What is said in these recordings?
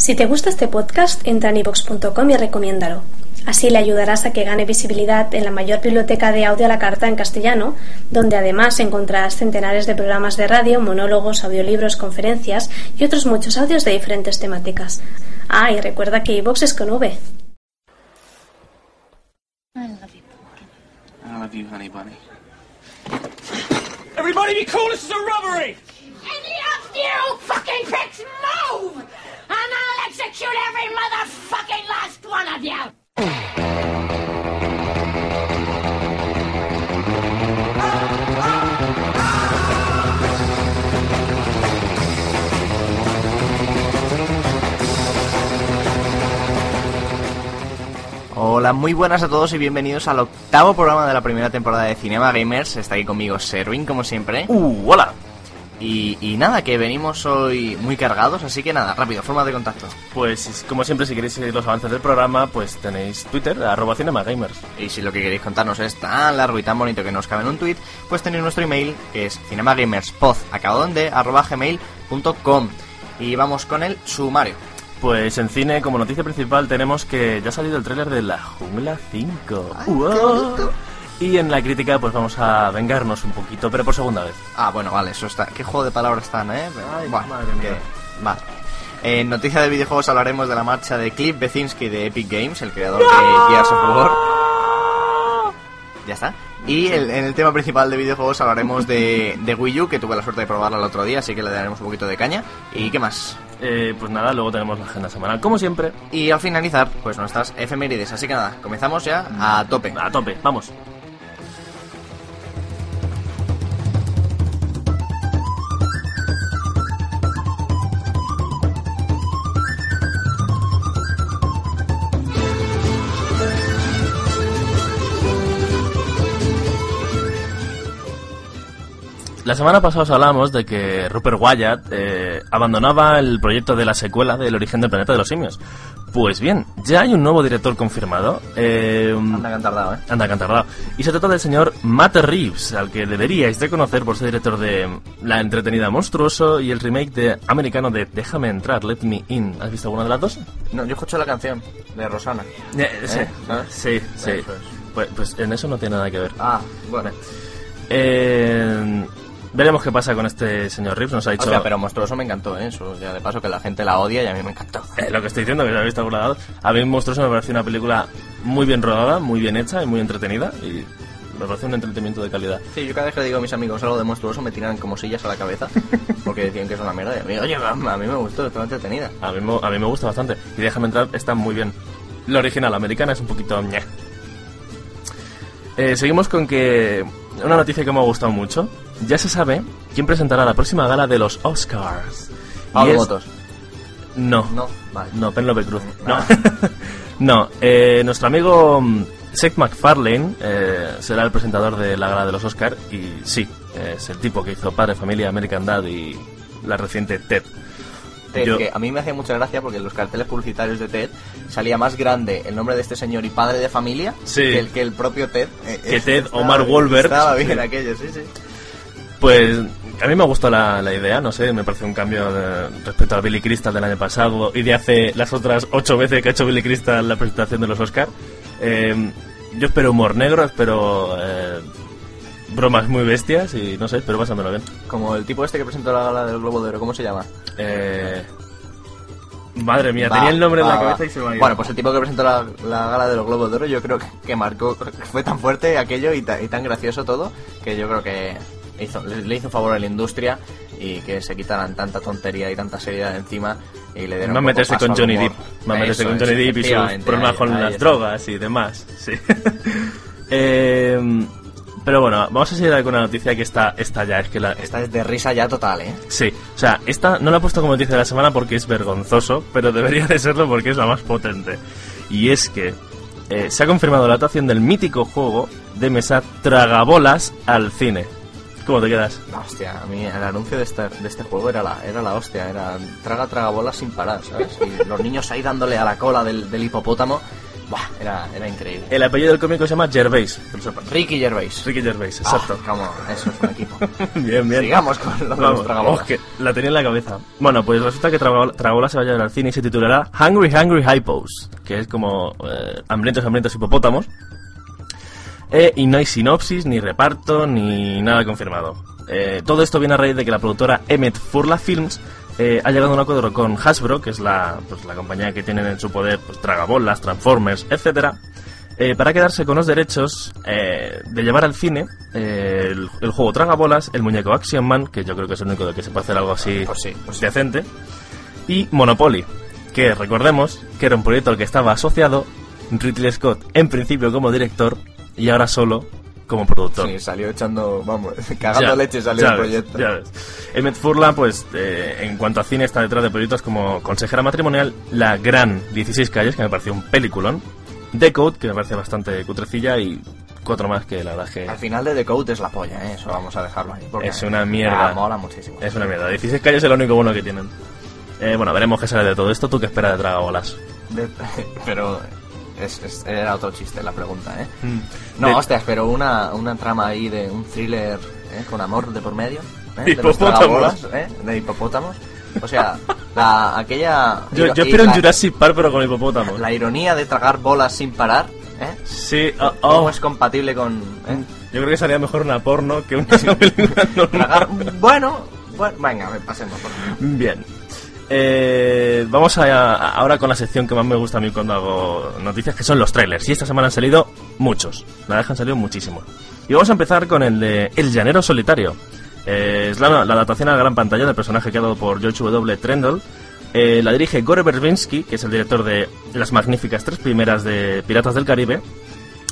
Si te gusta este podcast, entra en ivox.com y recomiéndalo. Así le ayudarás a que gane visibilidad en la mayor biblioteca de audio a la carta en castellano, donde además encontrarás centenares de programas de radio, monólogos, audiolibros, conferencias y otros muchos audios de diferentes temáticas. Ah, y recuerda que iVox es con V. I love you, pumpkin. I love you, honey bunny. Everybody be cool, this is a robbery! Any of you fucking pricks move! And I'll execute every motherfucking last one of you! Hola, muy buenas a todos y bienvenidos al octavo programa de la primera temporada de Cinema Gamers. Está aquí conmigo Serwin, como siempre. Uh, hola. Y, y nada, que venimos hoy muy cargados, así que nada, rápido, forma de contacto. Pues como siempre, si queréis seguir los avances del programa, pues tenéis Twitter, arroba cinemagamers. Y si lo que queréis contarnos es tan largo y tan bonito que nos cabe en un tweet, pues tenéis nuestro email, que es cinemagamerspod, acabado de, arroba gmail.com. Y vamos con el sumario. Pues en cine, como noticia principal, tenemos que ya ha salido el tráiler de La Jungla 5. Ay, qué. Y en la crítica, pues vamos a vengarnos un poquito, pero por segunda vez. Ah, bueno, vale, eso está. ¿Qué juego de palabras están, eh? Ay, Buah, madre mía. que- Vale. En noticia de videojuegos hablaremos de la marcha de Cliff Bezinski de Epic Games, el creador de Gears of War. Ya está. Y el- en el tema principal de videojuegos hablaremos de, de Wii U, que tuve la suerte de probarla el otro día, así que le daremos un poquito de caña. ¿Y qué más? Eh, pues nada, luego tenemos la agenda semanal, como siempre. Y al finalizar, pues nuestras efemérides. Así que nada, comenzamos ya a tope. A tope, vamos. La semana pasada os hablamos de que Rupert Wyatt eh, abandonaba el proyecto de la secuela del origen del planeta de los simios. Pues bien, ya hay un nuevo director confirmado. eh, Anda que han tardado, ¿eh? Anda, que han tardado. Y se trata del señor Matt Reeves, al que deberíais de conocer por ser director de La entretenida Monstruoso y el remake de americano de Déjame entrar, Let Me In. ¿Has visto alguna de las dos? No, yo escucho la canción de Rosana. Eh, sí, ¿sabes? sí, sí. Pues, pues en eso no tiene nada que ver. Ah, bueno. Eh, veremos qué pasa con este señor Reeves. Nos ha dicho... O sea, pero Monstruoso me encantó, ¿eh? Eso, ya de paso que la gente la odia y a mí me encantó. Eh, lo que estoy diciendo, que se ha visto alguna lado. A mí Monstruoso me parece una película muy bien rodada, muy bien hecha y muy entretenida. Y me parece un entretenimiento de calidad. Sí, yo cada vez que le digo a mis amigos algo de monstruoso me tiran como sillas a la cabeza porque decían que es una mierda. Y a mí, oye, a mí me gustó, estaba entretenida. A mí, a mí me gusta bastante. Y déjame entrar, está muy bien. La original, americana, es un poquito... ñe. Eh, seguimos con que... Una noticia que me ha gustado mucho. Ya se sabe quién presentará la próxima gala de los Oscars. Pablo Motos. No. No, vale. No, Penélope Cruz. No. Ah. no, eh, nuestro amigo mm, Seth MacFarlane eh, será el presentador de la gala de los Oscars. Y sí, es el tipo que hizo Padre, Familia, American Dad y la reciente TED. Ted, Yo- que a mí me hacía mucha gracia porque en los carteles publicitarios de TED salía más grande el nombre de este señor y padre de familia Sí. que, el, que el propio TED. Eh, Que Ted Omar Wahlberg. Estaba bien Sí. aquello, sí, sí. Pues a mí me gustó la, la idea, no sé, me parece un cambio de- respecto a Billy Crystal del año pasado y de hace las otras ocho veces que ha hecho Billy Crystal la presentación de los Oscar. Eh, yo espero humor negro, espero eh, bromas muy bestias y no sé, espero pasármelo bien. Como el tipo este que presentó la gala del Globo de Oro, ¿cómo se llama? Eh, madre mía, Va, tenía el nombre en la va. cabeza y se me ha ido. Bueno, pues el tipo que presentó la, la gala de los Globos de Oro, yo creo que, que marcó, fue tan fuerte aquello y, ta- y tan gracioso todo, que yo creo que hizo, le, hizo favor a la industria y que se quitaran tanta tontería y tanta seriedad de encima y le dieron Va a un poco meterse con Johnny. Depp. Va a meterse con Johnny Depp y sus problemas con ahí las está. drogas y demás. Sí. Eh, pero bueno, vamos a seguir con una noticia que está, esta ya es que la, Esta es de risa ya total, ¿eh? Sí, o sea, esta no la he puesto como noticia de la semana porque es vergonzoso, pero debería de serlo porque es la más potente. Y es que eh, se ha confirmado la adaptación del mítico juego de mesa Tragabolas al cine. ¿Cómo te quedas? La hostia, a mí el anuncio de este, de este juego era la, era la hostia, era traga, traga bolas sin parar, ¿sabes? Y los niños ahí dándole a la cola del, del hipopótamo, Buah, era, era increíble. El apellido del cómico se llama Gervais. Ricky Gervais. Ricky Gervais, exacto. Ah, como, eso es un equipo. bien, bien. Sigamos con lo de los Vamos, tragabolas. vamos, que la tenía en la cabeza. Bueno, pues resulta que Tragabola Tragabola se va a llevar al cine y se titulará Hungry Hungry Hippos, que es como eh, hambrientos hambrientos hipopótamos. Eh, y no hay sinopsis, ni reparto, ni nada confirmado. Eh, todo esto viene a raíz de que la productora Emmet Furla Films eh, ha llegado a un acuerdo con Hasbro, que es la, pues, la compañía que tienen en su poder pues, Tragabolas, Transformers, etcétera, eh, para quedarse con los derechos eh, de llevar al cine el, el juego Tragabolas, el muñeco Action Man, que yo creo que es el único de que se puede hacer algo así Pues sí, pues sí. decente, y Monopoly, que recordemos que era un proyecto al que estaba asociado Ridley Scott en principio como director y ahora solo como productor. Sí, salió echando, vamos, cagando Ya, leche salió el proyecto. ya ves. Emmett Furla, pues, eh, en cuanto a cine, está detrás de proyectos como Consejera Matrimonial, La Gran 16 Calles, que me pareció un peliculón, Decode, que me parece bastante cutrecilla, y cuatro más que la verdad es que Al final de The Code es la polla, ¿eh? eso vamos a dejarlo ahí. Es una mierda. ah, mola muchísimo. es una mierda. 16 Calles es lo único bueno que tienen. Eh, bueno, veremos qué sale de todo esto. ¿Tú qué esperas de Tragabolas? De- pero es, es- era otro chiste la pregunta, ¿eh? Mm. No, De- hostias, pero una, una trama ahí de un thriller ¿eh? con amor de por medio. ¿eh? De Hipopótamos. tragabolas, ¿eh? De hipopótamos. O sea, la, aquella... Yo, yo espero un Jurassic Park, pero con hipopótamos. La ironía de tragar bolas sin parar, ¿eh? Sí, oh, ¿Cómo oh. es compatible con...? ¿eh? Yo creo que sería mejor una porno que una película normal. Tragar... Bueno, bueno, venga, pasemos. por. Bien. Eh, vamos a, a- ahora con la sección que más me gusta a mí cuando hago noticias, que son los trailers. Y esta semana han salido muchos. La verdad han salido muchísimos. Y vamos a empezar con el de El Llanero Solitario. Eh, es la, la adaptación a la gran pantalla del personaje creado por George W. Trendle. Eh, la dirige Gore Verbinski, que es el director de las magníficas tres primeras de Piratas del Caribe.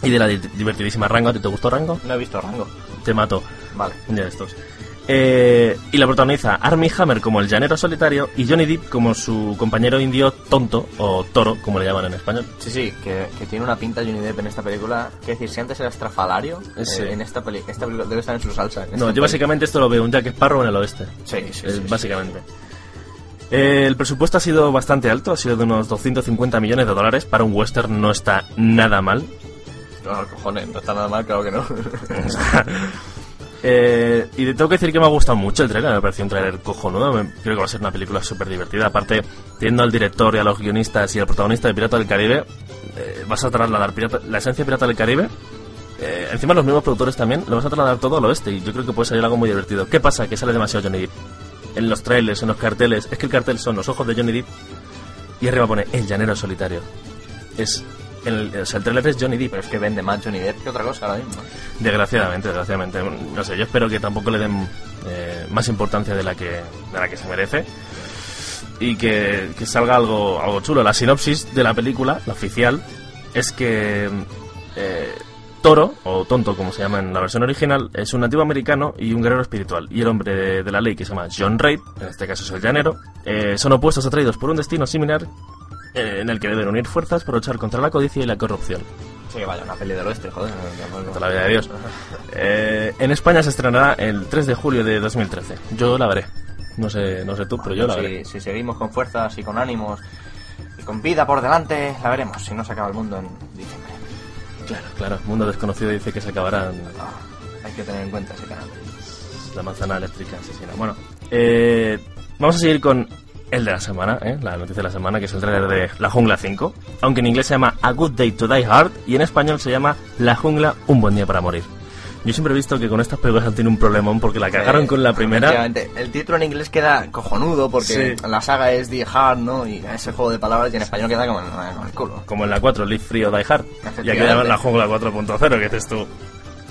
Y de la di- divertidísima Rango. ¿A ti te gustó Rango? No he visto rango. Te mato. Vale. De estos. Eh, y la protagoniza Armie Hammer como el llanero solitario y Johnny Depp como su compañero indio tonto o toro, como le llaman en español. Sí, sí, que, que tiene una pinta Johnny Depp en esta película. Quiero decir, si antes era estrafalario, eh, Sí. en esta, peli esta película debe estar en su salsa. en No, yo básicamente esto lo veo un Jack Sparrow en el oeste. Sí, sí, Eh, sí, sí. básicamente. Eh, el presupuesto ha sido bastante alto, ha sido de unos 250 millones de dólares. Para un western no está nada mal. No, cojones, no está nada mal, claro que no. Eh, y te tengo que decir que me ha gustado mucho el trailer, me pareció un trailer cojonudo, me- creo que va a ser una película súper divertida. Aparte, teniendo al director y a los guionistas y al protagonista de Pirata del Caribe, eh, vas a trasladar Pirata- la esencia de Pirata del Caribe. eh, encima los mismos productores también, lo vas a trasladar todo al oeste y yo creo que puede salir algo muy divertido. ¿Qué pasa? Que sale demasiado Johnny Depp. En los trailers, en los carteles, es que el cartel son los ojos de Johnny Depp y arriba pone El Llanero Solitario. Es, el, o sea, es Johnny Depp. Pero es que vende más Johnny Depp que otra cosa ahora mismo. Desgraciadamente, desgraciadamente. No sé, yo espero que tampoco le den eh, más importancia de la que de la que se merece y que, salga algo, algo chulo. La sinopsis de la película, la oficial, es que eh, Toro, o Tonto como se llama en la versión original, es un nativo americano y un guerrero espiritual. Y el hombre de, de la ley, que se llama John Reid, en este caso es el llanero, eh, son opuestos atraídos por un destino similar eh, en el que deben unir fuerzas para luchar contra la codicia y la corrupción. Sí, vaya, una peli del oeste, joder. Contra la vida de Dios. Eh, en España se estrenará el 3 de julio de 2013. Yo la veré. No sé, no sé tú, pero yo la veré. si, si seguimos con fuerzas y con ánimos y con vida por delante, la veremos. Si no se acaba el mundo en diciembre. Claro, claro. Mundo Desconocido dice que se acabará en Ah, hay que tener en cuenta ese canal. la manzana eléctrica asesina. Bueno, eh, vamos a seguir con el de la semana, ¿eh? la noticia de la semana, que es el trailer de La Jungla 5. Aunque en inglés se llama A Good Day to Die Hard y en español se llama La Jungla, un buen día para morir. Yo siempre he visto que con estas películas tenido un problemón porque la cagaron Eh, con la primera. El título en inglés queda cojonudo porque Sí. la saga es Die Hard, ¿no? Y ese juego de palabras y en español queda como, en- el culo. Como en la 4, Live Free o Die Hard. Y aquí llaman la jungla 4.0, que dices tú.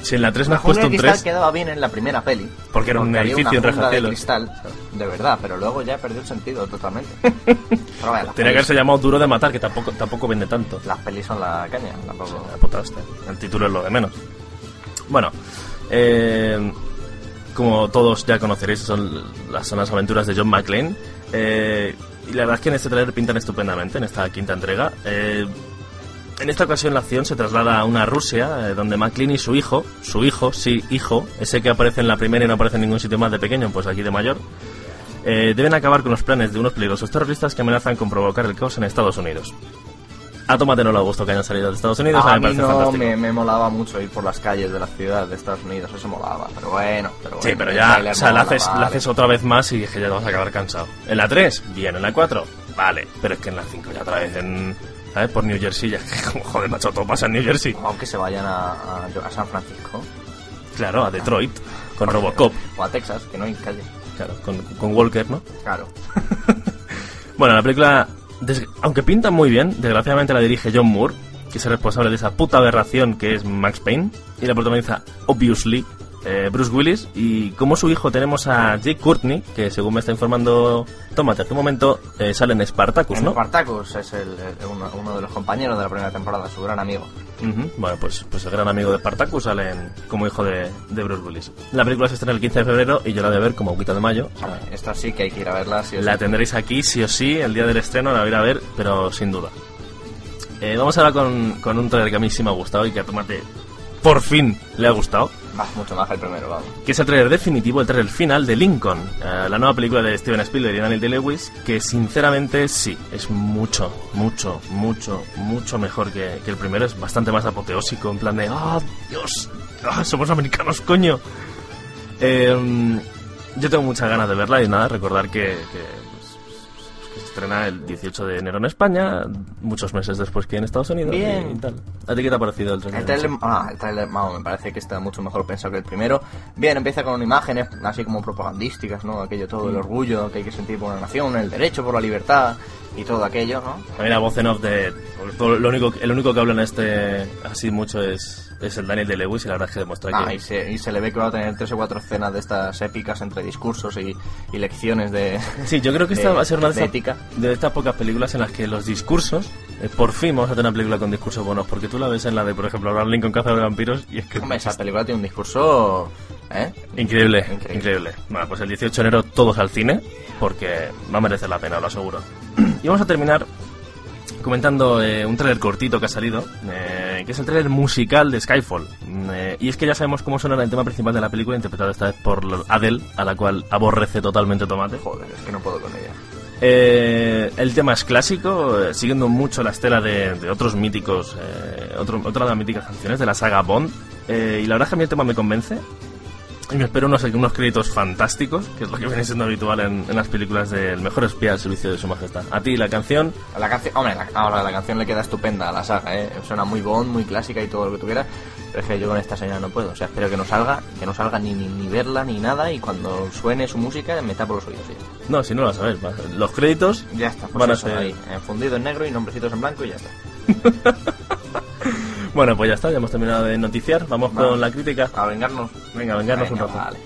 Si en la 3 me La has puesto un de cristal 3, quedaba bien en la primera peli. Porque era un había edificio en una jungla de cristal, de verdad, pero luego ya perdió el sentido totalmente. Pero vaya, tenía que haberse llamado Duro de Matar, que tampoco, tampoco vende tanto. Las pelis son la caña, tampoco. La puta hostia. El título es lo de menos. Bueno, eh, como todos ya conoceréis, son las, son las aventuras de John McClane. Eh, y la verdad es que en este trailer pintan estupendamente, en esta quinta entrega. Eh, en esta ocasión la acción se traslada a una Rusia, eh, donde McLean y su hijo, su hijo, sí, hijo, ese que aparece en la primera y no aparece en ningún sitio más de pequeño, pues aquí de mayor, eh, deben acabar con los planes de unos peligrosos terroristas que amenazan con provocar el caos en Estados Unidos. A Tomate no le gusto que hayan salido de Estados Unidos, a me mí parece no fantástico. me, me molaba mucho ir por las calles de la ciudad de Estados Unidos, eso molaba, pero bueno, pero Sí, bueno, pero ya, o sea, la haces, la haces otra vez más y dije, ya te vas a acabar cansado. En la 3, bien, en la 4, vale, pero es que en la 5 ya otra vez en, ¿sabes? Por New Jersey, ya, joder, macho, todo pasa en New Jersey. Aunque se vayan a, a- a San Francisco Claro, a Detroit, con Robocop, o a Texas, que no hay calle. claro, con, con Walker, ¿no? Claro. Bueno, la película, aunque pinta muy bien, desgraciadamente la dirige John Moore, que es el responsable de esa puta aberración que es Max Payne, y la protagoniza, obviously, eh, Bruce Willis, y como su hijo tenemos a Jake Courtney, que según me está informando Tomate hace un momento, eh, sale en Spartacus, En ¿no? Spartacus es el, el- uno, uno de los compañeros de la primera temporada, su gran amigo. Bueno, pues, pues el gran amigo de Spartacus sale en- como hijo de, de Bruce Willis. La película se estrena el 15 de febrero y yo la voy a ver como agüita de mayo. o sea, Esta sí que hay que ir a verla, sí o La sí. tendréis aquí, sí o sí, el día del estreno la voy a ir a ver, pero sin duda. Eh, vamos ahora con, con un trailer que a mí sí me ha gustado y que a Tomate por fin le ha gustado, Va, mucho más el primero, vamos. que es el trailer definitivo, el trailer final de Lincoln, eh, la nueva película de Steven Spielberg y Daniel Day-Lewis, que sinceramente sí, es mucho, mucho, mucho, mucho mejor que, que el primero, es bastante más apoteósico, en plan de, ¡ah, Dios! ¡Ah, somos americanos, coño! Eh, yo tengo muchas ganas de verla y nada, recordar que, que, estrena el 18 de enero en España, muchos meses después que en Estados Unidos. Bien. y tal. ¿A ti qué te ha parecido el trailer? El trailer, ah, el trailer, vamos, me parece que está mucho mejor pensado que el primero. Bien, empieza con imágenes así como propagandísticas, ¿no? Aquello todo, el orgullo que hay que sentir por una nación, el derecho por la libertad y todo aquello, ¿no? A mí la voz en off de... todo lo único, el único que habla en este así mucho es, es el Daniel de Lewis y la verdad es que demuestra Ah, que... y, se, y se le ve que va a tener tres o cuatro escenas de estas épicas entre discursos y, y lecciones de... Sí, yo creo que esta de- va a ser una de, de estas- ética. de estas pocas películas en las que los discursos, eh, por fin vamos a tener una película con discursos buenos, porque tú la ves en la de, por ejemplo, Abraham Lincoln Cazador de Vampiros y es que... Hombre, esa película tiene un discurso... ¿Eh? Increíble, Increíble. increíble. Bueno, pues el 18 de enero todos al cine, porque va a merecer la pena, lo aseguro. Y vamos a terminar comentando eh, un tráiler cortito que ha salido, eh, que es el tráiler musical de Skyfall. Eh, y es que ya sabemos cómo suena el tema principal de la película, interpretado esta vez por Adele, a la cual aborrece totalmente Tomate. Joder, es que no puedo con ella. Eh, el tema es clásico, eh, siguiendo mucho la estela de, de otros míticos, eh, otro- otra de las míticas canciones de la saga Bond. Y la verdad es que a mí el tema me convence. Y me espero unos, unos créditos fantásticos, que es lo que viene siendo habitual en, en las películas del mejor espía al servicio de su majestad. A ti la canción, La canción, hombre, la, ahora la canción le queda estupenda a la saga, ¿eh? Suena muy Bond, muy clásica y todo lo que tuviera. Pero es que yo con esta señora no puedo. O sea, espero que no salga, que no salga ni, ni, ni verla ni nada. Y cuando suene su música, me tapo los oídos. no, si no lo sabes, va- los créditos Ya está, pues van a ser... ahí, fundido en negro y nombrecitos en blanco y ya está. Bueno, pues ya está, ya hemos terminado de noticiar, vamos con la crítica. A vengarnos. Venga, vengarnos un rato. Vale.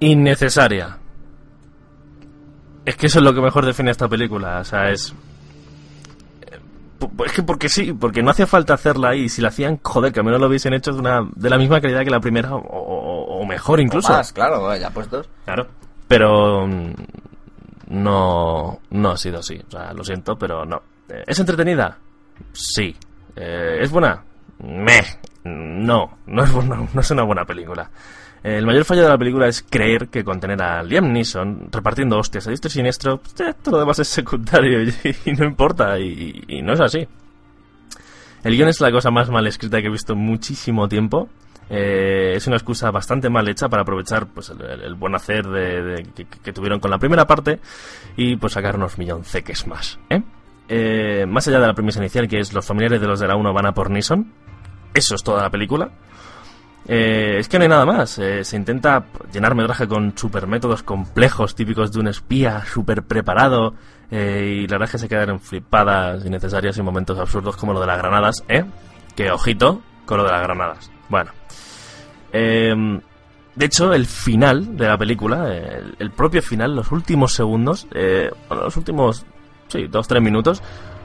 innecesaria. Es que eso es lo que mejor define esta película. O sea, es. eh, Es que porque sí, porque no hacía falta hacerla ahí. Si la hacían, joder, que al menos lo hubiesen hecho de, una, de la misma calidad que la primera, o, o- o mejor incluso. O más, claro, ya puestos. Claro. Pero. mm, No. No ha sido así. O sea, lo siento, pero no. Eh, ¿Es entretenida? Sí. Eh, ¿Es buena? Meh. No, no es, buena- no es una buena película. El mayor fallo de la película es creer que con tener a Liam Neeson repartiendo hostias a diestro y siniestro, pues, eh, todo lo demás es secundario y, no importa, y, no es así. El guion es la cosa más mal escrita que he visto en muchísimo tiempo. Eh, es una excusa bastante mal hecha para aprovechar pues, el, buen hacer de, de- que, que tuvieron con la primera parte y pues sacar unos millonceques más. Eh, más allá de la premisa inicial, que es los familiares de los de la 1 van a por Neeson, eso es toda la película. Eh, es que no hay nada más. Eh, se intenta llenar metraje con super métodos complejos típicos de un espía super preparado. eh, y la verdad es que se quedan en flipadas innecesarias y momentos absurdos como lo de las granadas, ¿eh? Que ojito con lo de las granadas. Bueno. Eh, de hecho, el final de la película, el, propio final, los últimos segundos, los últimos, sí, dos, tres minutos,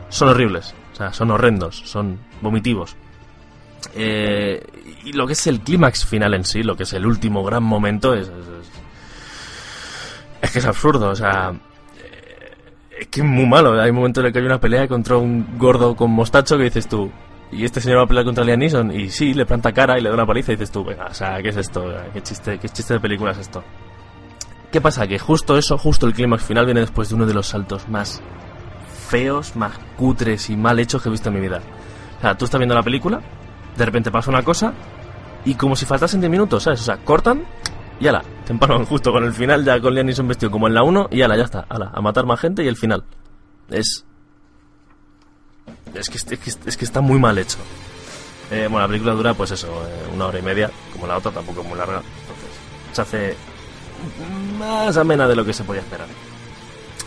son horribles. O sea, son horrendos, son vomitivos. Eh, y lo que es el clímax final en sí, lo que es el último gran momento, es, es, que es absurdo, o sea, eh, es que es muy malo. Hay un momento en el que hay una pelea contra un gordo con mostacho que dices tú, y este señor va a pelear contra Liam Neeson, y sí, le planta cara y le da una paliza y dices tú, venga, o sea, ¿qué es esto? ¿Qué chiste, qué chiste de película es esto? ¿Qué pasa? Que justo eso, justo el clímax final viene después de uno de los saltos más feos, más cutres y mal hechos que he visto en mi vida. O sea, tú estás viendo la película, de repente pasa una cosa, y como si faltasen 10 minutos, ¿sabes? O sea, cortan y ala, te justo con el final, ya con Liam Neeson vestido como en la 1, y ala, ya está, ala, a matar más gente y el final. Es. Es que, es que, es que está muy mal hecho. Eh, bueno, la película dura, pues eso, eh, una hora y media, como la otra, tampoco es muy larga. Entonces, se hace más amena de lo que se podía esperar.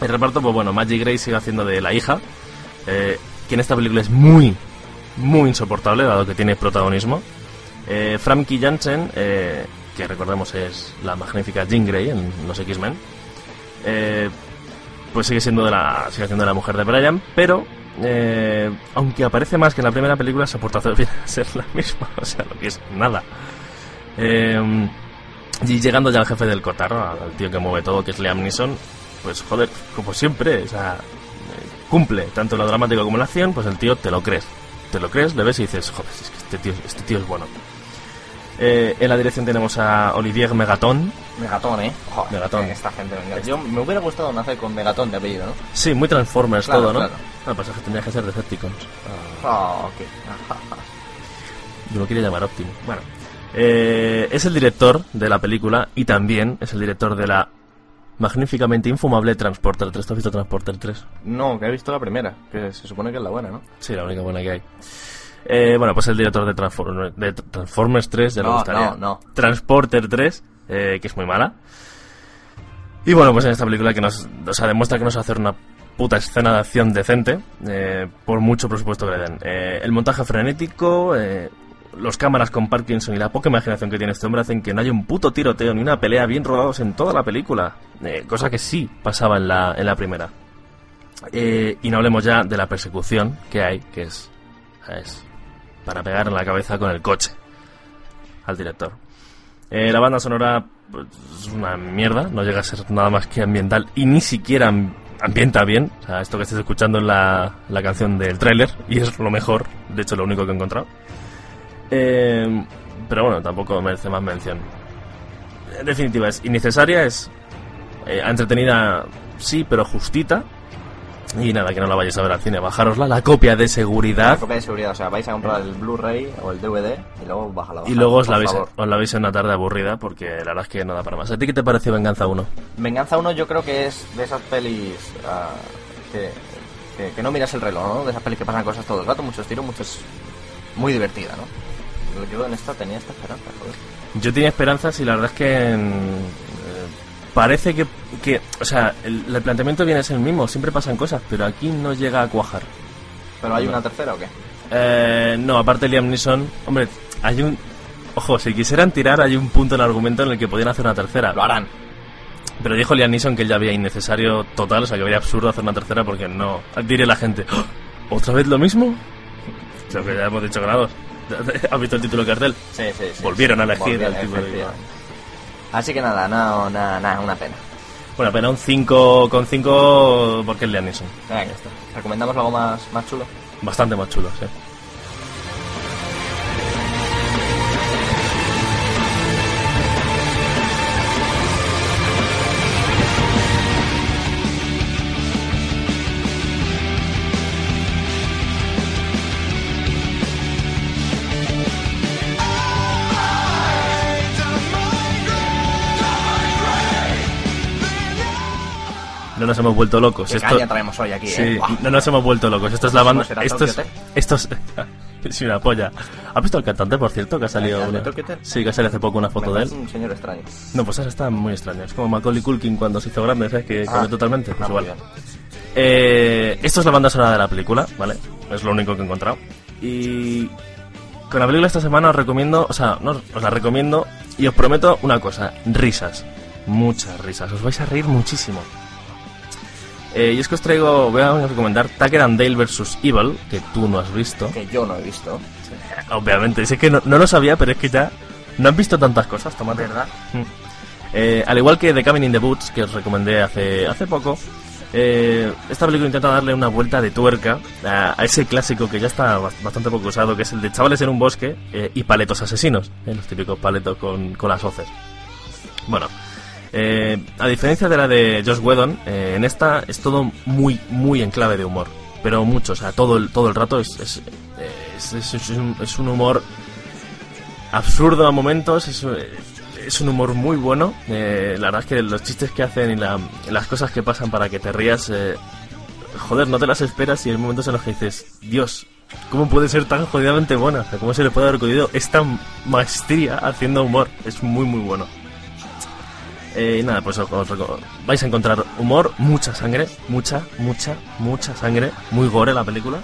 El reparto, pues bueno, Maggie Grace sigue haciendo de la hija, eh, que en esta película es muy, muy insoportable, dado que tiene protagonismo. Eh, Frankie Janssen, eh, que recordemos es la magnífica Jean Grey en los X-Men, eh, pues sigue siendo de la, sigue siendo la mujer de Brian, pero eh, aunque aparece más que en la primera película, su aportación viene a ser la misma, o sea, lo que es nada. Eh, y llegando ya al jefe del cotarro, al tío que mueve todo, que es Liam Neeson, pues joder, como siempre, o sea, cumple tanto lo dramático como la acción, pues el tío te lo crees. Te lo crees, le ves y dices, joder, es que este tío, este tío es bueno. Eh, en la dirección tenemos a Olivier Megaton. Megatón, ¿eh? Joder, Megatón. Esta gente, venga. Yo me hubiera gustado nacer con Megatón de apellido, ¿no? Sí, muy Transformers Claro, todo, ¿no? claro. No, pues es que tendría que ser Decepticons. Ah, ok. Yo lo quería llamar Optimus. Bueno, eh, es el director de la película y también es el director de la magníficamente infumable Transporter 3. ¿Tú has visto Transporter 3? No, que he visto la primera, que se supone que es la buena, ¿no? Sí, la única buena que hay. Eh, bueno, pues el director de, Transform- de Transformers 3, ya No, gustaría. no, no. Transporter 3, eh, que es muy mala. Y bueno, pues en esta película que nos, o sea, demuestra que nos va a hacer una puta escena de acción decente, eh, por mucho presupuesto que le den. Eh, el montaje frenético, eh, los cámaras con Parkinson y la poca imaginación que tiene este hombre hacen que no haya un puto tiroteo ni una pelea bien rodados en toda la película. Eh, cosa que sí pasaba en la, en la primera. Eh, y no hablemos ya de la persecución que hay, que es, es para pegar en la cabeza con el coche al director. Eh, la banda sonora pues, es una mierda, no llega a ser nada más que ambiental y ni siquiera am- ambienta bien. O sea, esto que estés escuchando es la, la canción del tráiler y es lo mejor, de hecho lo único que he encontrado. Eh, pero bueno, tampoco merece más mención. En definitiva, es innecesaria, es eh, entretenida, sí, pero justita. Y nada, que no la vayáis a ver al cine, bajárosla, la copia de La seguridad. copia de seguridad, o sea, vais a comprar el Blu-ray o el DVD y luego bájala. Y luego os la, veis, favor. os la veis en una tarde aburrida porque la verdad es que no da para más. ¿A ti qué te pareció Venganza 1? Venganza 1 yo creo que es de esas pelis que, que, que no miras el reloj, ¿no? De esas pelis que pasan cosas todo el rato, muchos tiros, muchos... Muy divertida, ¿no? Yo en esta tenía esta esperanza, joder. Yo tenía esperanzas y la verdad es que mm, eh, parece que, que o sea, el, el planteamiento viene a ser el mismo, siempre pasan cosas, pero aquí no llega a cuajar. ¿Pero hay una tercera o qué? Eh, no, aparte Liam Neeson, hombre, hay un... Ojo, si quisieran tirar hay un punto en el argumento en el que podían hacer una tercera. Lo harán. Pero dijo Liam Neeson que él ya había innecesario total, o sea que había absurdo hacer una tercera porque no... Diré la gente, "¿Ah! ¿otra vez lo mismo? Lo que ya hemos dicho grados. ¿Has visto el título de cartel? Sí, sí, sí. Volvieron a elegir al tipo de-. Así que nada, no, nada, nada, una pena. Bueno, pero un 5 con 5 porque es. Venga, ¿recomendamos algo más, más chulo? Bastante más chulo, sí. Nos hemos vuelto locos. ¿Qué Esto, caña traemos hoy aquí, sí, eh? No nos hemos vuelto locos. Esto es la banda. Esto es. Esto es. es una polla. ¿Has visto al cantante, por cierto, que ha salido ¿El de una-? Sí, que ha salido hace poco una foto Me de él. un señor extraño. No, pues esa está muy extraña. Es como Macaulay Culkin cuando se hizo grande, ¿sabes? Que Ah, cambió totalmente. Pues ah, igual. Eh, esto es la banda sonora de la película, ¿vale? Es lo único que he encontrado. Y con la película esta semana os recomiendo, o sea, no, os la recomiendo y os prometo una cosa, risas. Muchas risas, os vais a reír muchísimo. Eh, y es que os traigo, voy a recomendar Tucker and Dale vs. Evil, que tú no has visto. Que yo no he visto. Obviamente, sé que no, no lo sabía, pero es que ya no han visto tantas cosas, tomate. ¿Verdad? Mm. Eh, al igual que The Cabin in the Woods, que os recomendé hace, hace poco, eh, esta película intenta darle una vuelta de tuerca a, a ese clásico que ya está bas- bastante poco usado, que es el de chavales en un bosque eh, y paletos asesinos, eh, los típicos paletos con, con las hoces. Bueno, eh, a diferencia de la de Josh Whedon, eh, en esta es todo muy, muy en clave de humor. Pero mucho, o sea, todo el, todo el rato es, es, es, es- un, humor absurdo a momentos, es, un humor muy bueno. eh, la verdad es que los chistes que hacen y la- las cosas que pasan para que te rías, eh, joder, no te las esperas y hay momentos en los que dices, Dios, ¿cómo puede ser tan jodidamente buena? ¿Cómo se le puede haber ocurrido esta maestría haciendo humor? Es muy, muy bueno. Eh, y nada, pues os, vais a encontrar humor, mucha sangre, mucha, mucha, mucha sangre, muy gore la película.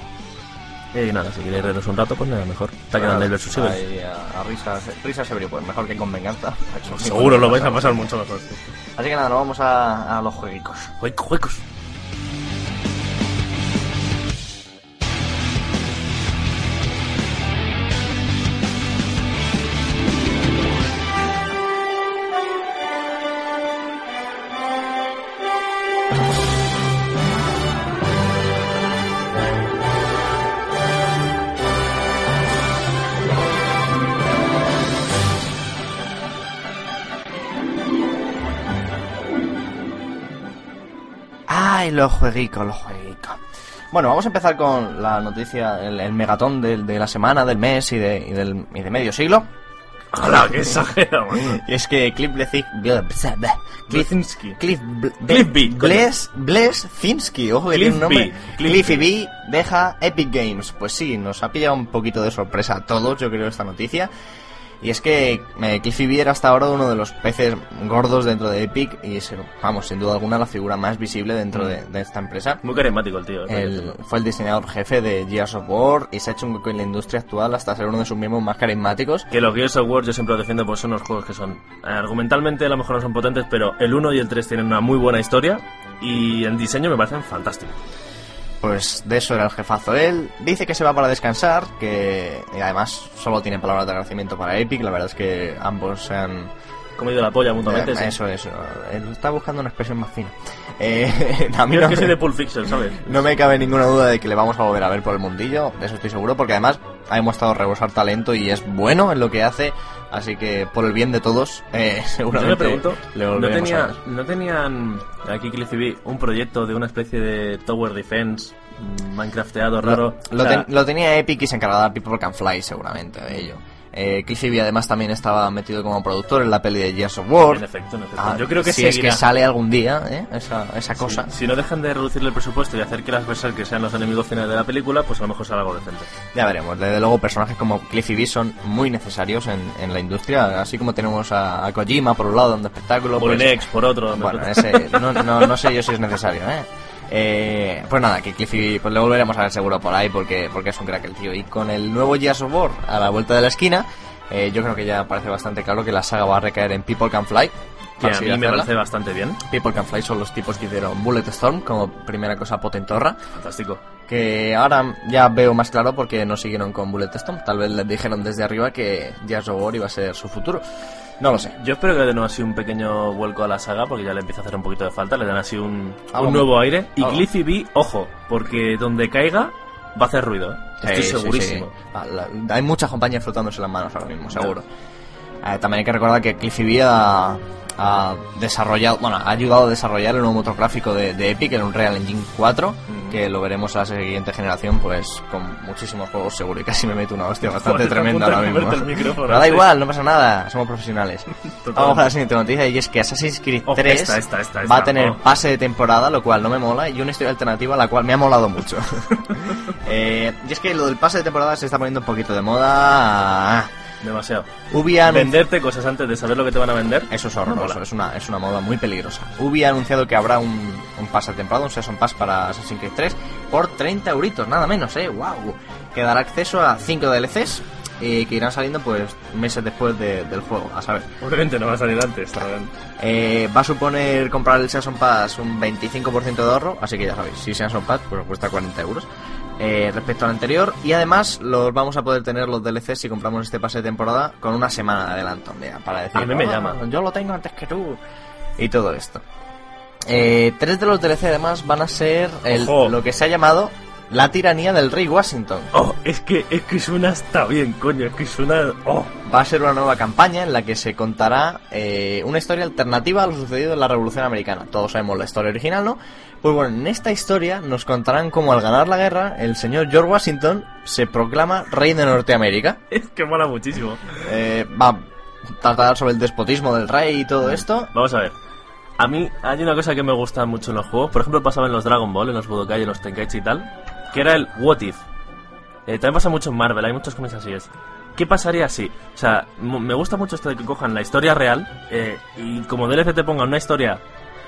Eh, y nada, si queréis reíros un rato, pues nada, mejor. Tucker and Dale vs. Evil. A, a risas, risas seguro, pues mejor que con venganza. Seguro lo vais a pasar mucho mejor. Así que nada, nos vamos a, a los jueguicos. Juegos, los jueguicos, los jueguicos. Bueno, vamos a empezar con la noticia, el, el megatón del- de, la semana, del mes y de, y del, y de medio siglo. ¡Hala, qué exagerado! Y es que Cliff Blesik... Cliff... Cliff... B, coño. Bles... Blesinski, ojo que tiene un nombre. B, Cliff Cliffy B deja Epic Games. Pues sí, nos ha pillado un poquito de sorpresa a todos, yo creo, esta noticia. Y es que eh, Cliffy B era hasta ahora uno de los peces gordos dentro de Epic y es, vamos, sin duda alguna la figura más visible dentro de, de esta empresa. Muy carismático el tío. El- fue el diseñador jefe de Gears of War y se ha hecho un hueco en la industria actual hasta ser uno de sus miembros más carismáticos. Que los Gears of War yo siempre lo defiendo porque son unos juegos que son eh, argumentalmente a lo mejor no son potentes, pero el 1 y el 3 tienen una muy buena historia y en diseño me parecen fantásticos. Pues de eso era el jefazo él. Dice que se va para descansar, que además solo tiene palabras de agradecimiento para Epic. La verdad es que ambos se han... Comido la polla mutuamente. Eh, sí. Eso, eso. Él está buscando una expresión más fina. Eh, a mí no es que me- de Pulp Fiction, ¿sabes? No me cabe ninguna duda de que le vamos a volver a ver por el mundillo, de eso estoy seguro, porque además ha demostrado rebosar talento y es bueno en lo que hace, así que por el bien de todos, eh, Yo seguramente me pregunto, le ¿no, a tenía. ¿no tenían aquí Cliffy B un proyecto de una especie de Tower Defense mm, Minecrafteado raro? Lo, O sea, ten- lo tenía Epic y se encargaba de People Can Fly seguramente de ello. Eh, Cliffy B además también estaba metido como productor en la peli de Gears of War. En efecto, en efecto. Ah, Yo creo que si es que sale algún día, ¿eh? esa, esa Sí, cosa. Si no dejan de reducirle el presupuesto y hacer que las Berserkers sean los enemigos finales de la película, pues a lo mejor sale algo decente. Ya veremos. Desde luego, personajes como Cliffy B son muy necesarios en, en la industria. Así como tenemos a, a Kojima por un lado, dando espectáculo. pues- Molinex, por otro. Bueno, ese, no, no, no sé yo si es necesario, ¿eh? Eh, pues nada, que Cliffy pues le volveremos a ver seguro por ahí porque, porque es un crack el tío. Y con el nuevo Gears of War a la vuelta de la esquina, eh, yo creo que ya parece bastante claro que la saga va a recaer en People Can Fly. que a mí me hacerla. parece bastante bien. People Can Fly son los tipos que hicieron Bullet Storm como primera cosa potentorra. Fantástico. Que ahora ya veo más claro porque no siguieron con Bullet Storm. Tal vez les dijeron desde arriba que Gears of War iba a ser su futuro. No lo sé. Yo espero que le den así un pequeño vuelco a la saga porque ya le empieza a hacer un poquito de falta, le dan así un, un nuevo aire. Y. Cliffy B, ojo, porque donde caiga va a hacer ruido. ¿eh? Estoy Sí, segurísimo. sí. Ah, hay muchas compañías frotándose las manos ahora mismo, seguro. Eh, también hay que recordar que Cliffy B ha, ha desarrollado, bueno, ha ayudado a desarrollar el nuevo motor gráfico de, de Epic en un Real Engine 4, que lo veremos a la siguiente generación, pues con muchísimos juegos seguro. Y casi me meto una hostia bastante tremenda ahora mismo. el Pero da igual, no pasa nada, somos profesionales. Total. Vamos a la siguiente noticia y es que Assassin's Creed Oh, 3 esta, esta, esta, va a tener pase de temporada, lo cual no me mola, y una historia alternativa, la cual me ha molado mucho. Eh, y es que lo del pase de temporada se está poniendo un poquito de moda. Demasiado. Ubi ha Venderte cosas antes de saber lo que te van a vender. Eso es horroroso, es una, es una moda muy peligrosa. Ubi ha anunciado que habrá un, un pase de temporada, un Season Pass para Assassin's Creed 3 por 30 euritos, nada menos, eh, wow. Que dará acceso a 5 DLCs y que irán saliendo pues meses después de- del juego, a saber. Obviamente no va a salir antes. Eh, va a suponer comprar el Season Pass un 25% de ahorro, así que ya sabéis, si Season Pass pues cuesta 40 euros eh, respecto al anterior y además los vamos a poder tener los DLC si compramos este pase de temporada con una semana de adelanto mira, para decir A mí me "Ah, llama". yo lo tengo antes que tú y todo esto. Eh, tres de los DLC además van a ser el- lo que se ha llamado la tiranía del rey Washington. Oh, es que, es que suena hasta bien, coño, es que suena... Oh, Va a ser una nueva campaña en la que se contará eh, una historia alternativa a lo sucedido en la Revolución Americana. Todos sabemos la historia original, ¿no? Pues bueno, en esta historia nos contarán cómo al ganar la guerra, el señor George Washington se proclama rey de Norteamérica. es que mola muchísimo. Eh, va a tratar sobre el despotismo del rey y todo esto. Vamos a ver. A mí hay una cosa que me gusta mucho en los juegos. Por ejemplo, pasaba en los Dragon Ball, en los Budokai, en los Tenkaichi y tal. Que era el What If. Eh, también pasa mucho en Marvel, hay muchos cómics así es. ¿Qué pasaría si? O sea, me gusta mucho esto de que cojan la historia real eh, y como DLC te pongan una historia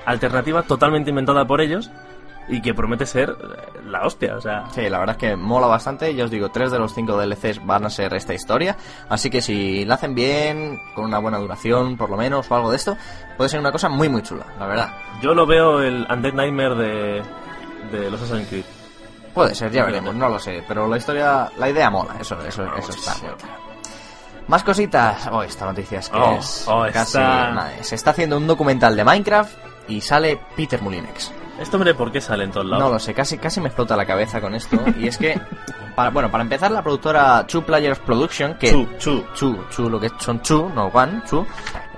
alternativa totalmente inventada por ellos y que promete ser eh, la hostia, o sea... Sí, la verdad es que mola bastante. Ya os digo, tres de los cinco DLCs van a ser esta historia. Así que si la hacen bien, con una buena duración, por lo menos, o algo de esto, puede ser una cosa muy, muy chula, la verdad. Yo lo veo el Undead Nightmare de, de los Assassin's Creed. Puede ser, ya veremos, no lo sé. Pero la historia, la idea mola, eso, eso, eso está muy claro. Más cositas. Oh, esta noticia es que Oh, es oh, casi. esta- madre, se está haciendo un documental de Minecraft y sale Peter Mulinex. ¿Este hombre por qué sale en todos lados? No lo sé, casi, casi me explota la cabeza con esto. y es que, para, bueno, para empezar, la productora Two Players Production, que. Chu, chu. Chu, Chu, lo que son Chu, no One, Chu.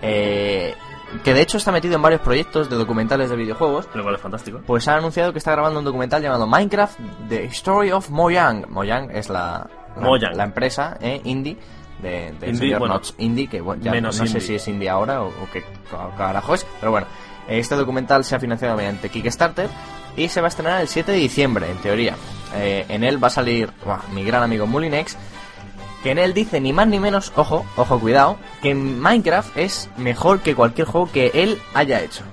eh, que de hecho está metido en varios proyectos de documentales de videojuegos. Lo cual es fantástico. Pues ha anunciado que está grabando un documental llamado Minecraft The Story of Mojang. Mojang es la, la, la empresa eh, indie de, del Indie, señor bueno, Notch Indie, que bueno, ya menos no sé si es indie ahora o, o qué carajo es, pero bueno, este documental se ha financiado mediante Kickstarter y se va a estrenar el 7 de diciembre, en teoría. Eh, en él va a salir mi gran amigo Mulinex, que en él dice ni más ni menos, ojo, ojo, cuidado, que Minecraft es mejor que cualquier juego que él haya hecho.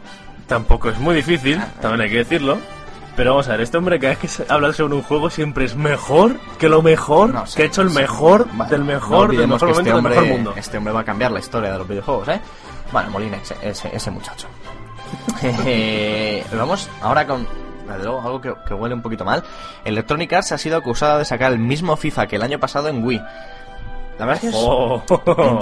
Tampoco es muy difícil, también hay que decirlo. Pero vamos a ver, este hombre cada vez que habla sobre un juego siempre es mejor que lo mejor, No que ha hecho el no sé. mejor del no mejor, del mejor momento, este del hombre, mejor mundo. Este hombre va a cambiar la historia de los videojuegos, ¿eh? Bueno, Molina, ese, ese, ese muchacho. Eh, Vamos ahora con, desde luego, algo que, que huele un poquito mal. Electronic Arts ha sido acusada de sacar el mismo FIFA que el año pasado en Wii. La verdad es que es- Oh.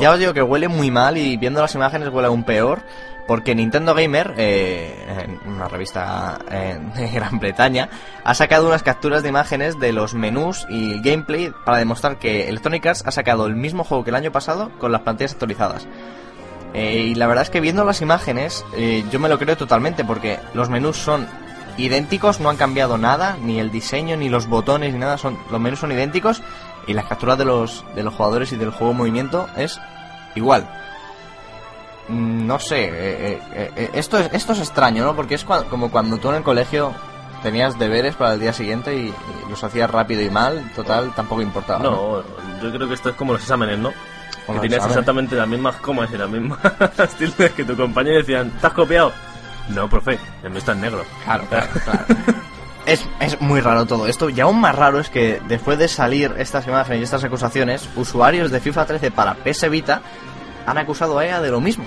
ya os digo que huele muy mal y viendo las imágenes huele aún peor. Porque Nintendo Gamer, eh, una revista eh, de Gran Bretaña, ha sacado unas capturas de imágenes de los menús y gameplay para demostrar que Electronic Arts ha sacado el mismo juego que el año pasado con las pantallas actualizadas. Eh, y la verdad es que viendo las imágenes, eh, yo me lo creo totalmente porque los menús son idénticos, no han cambiado nada, ni el diseño, ni los botones, ni nada, son los menús son idénticos y las capturas de los, de los jugadores y del juego en movimiento es igual. Mm, No sé, eh, eh, eh, esto, es, esto es extraño, ¿no? Porque es cua- como cuando tú en el colegio tenías deberes para el día siguiente y, y los hacías rápido y mal, total, tampoco importaba. No, yo creo que esto es como los exámenes, ¿no? Que tenías exámenes. exactamente las mismas comas y las mismas tildes que tu compañero y decían, ¿te has copiado? No, profe, el mío está en negro. Claro, claro, claro. Es, es muy raro todo esto y aún más raro es que después de salir estas imágenes y estas acusaciones, usuarios de FIFA 13 para PS Vita han acusado a EA de lo mismo.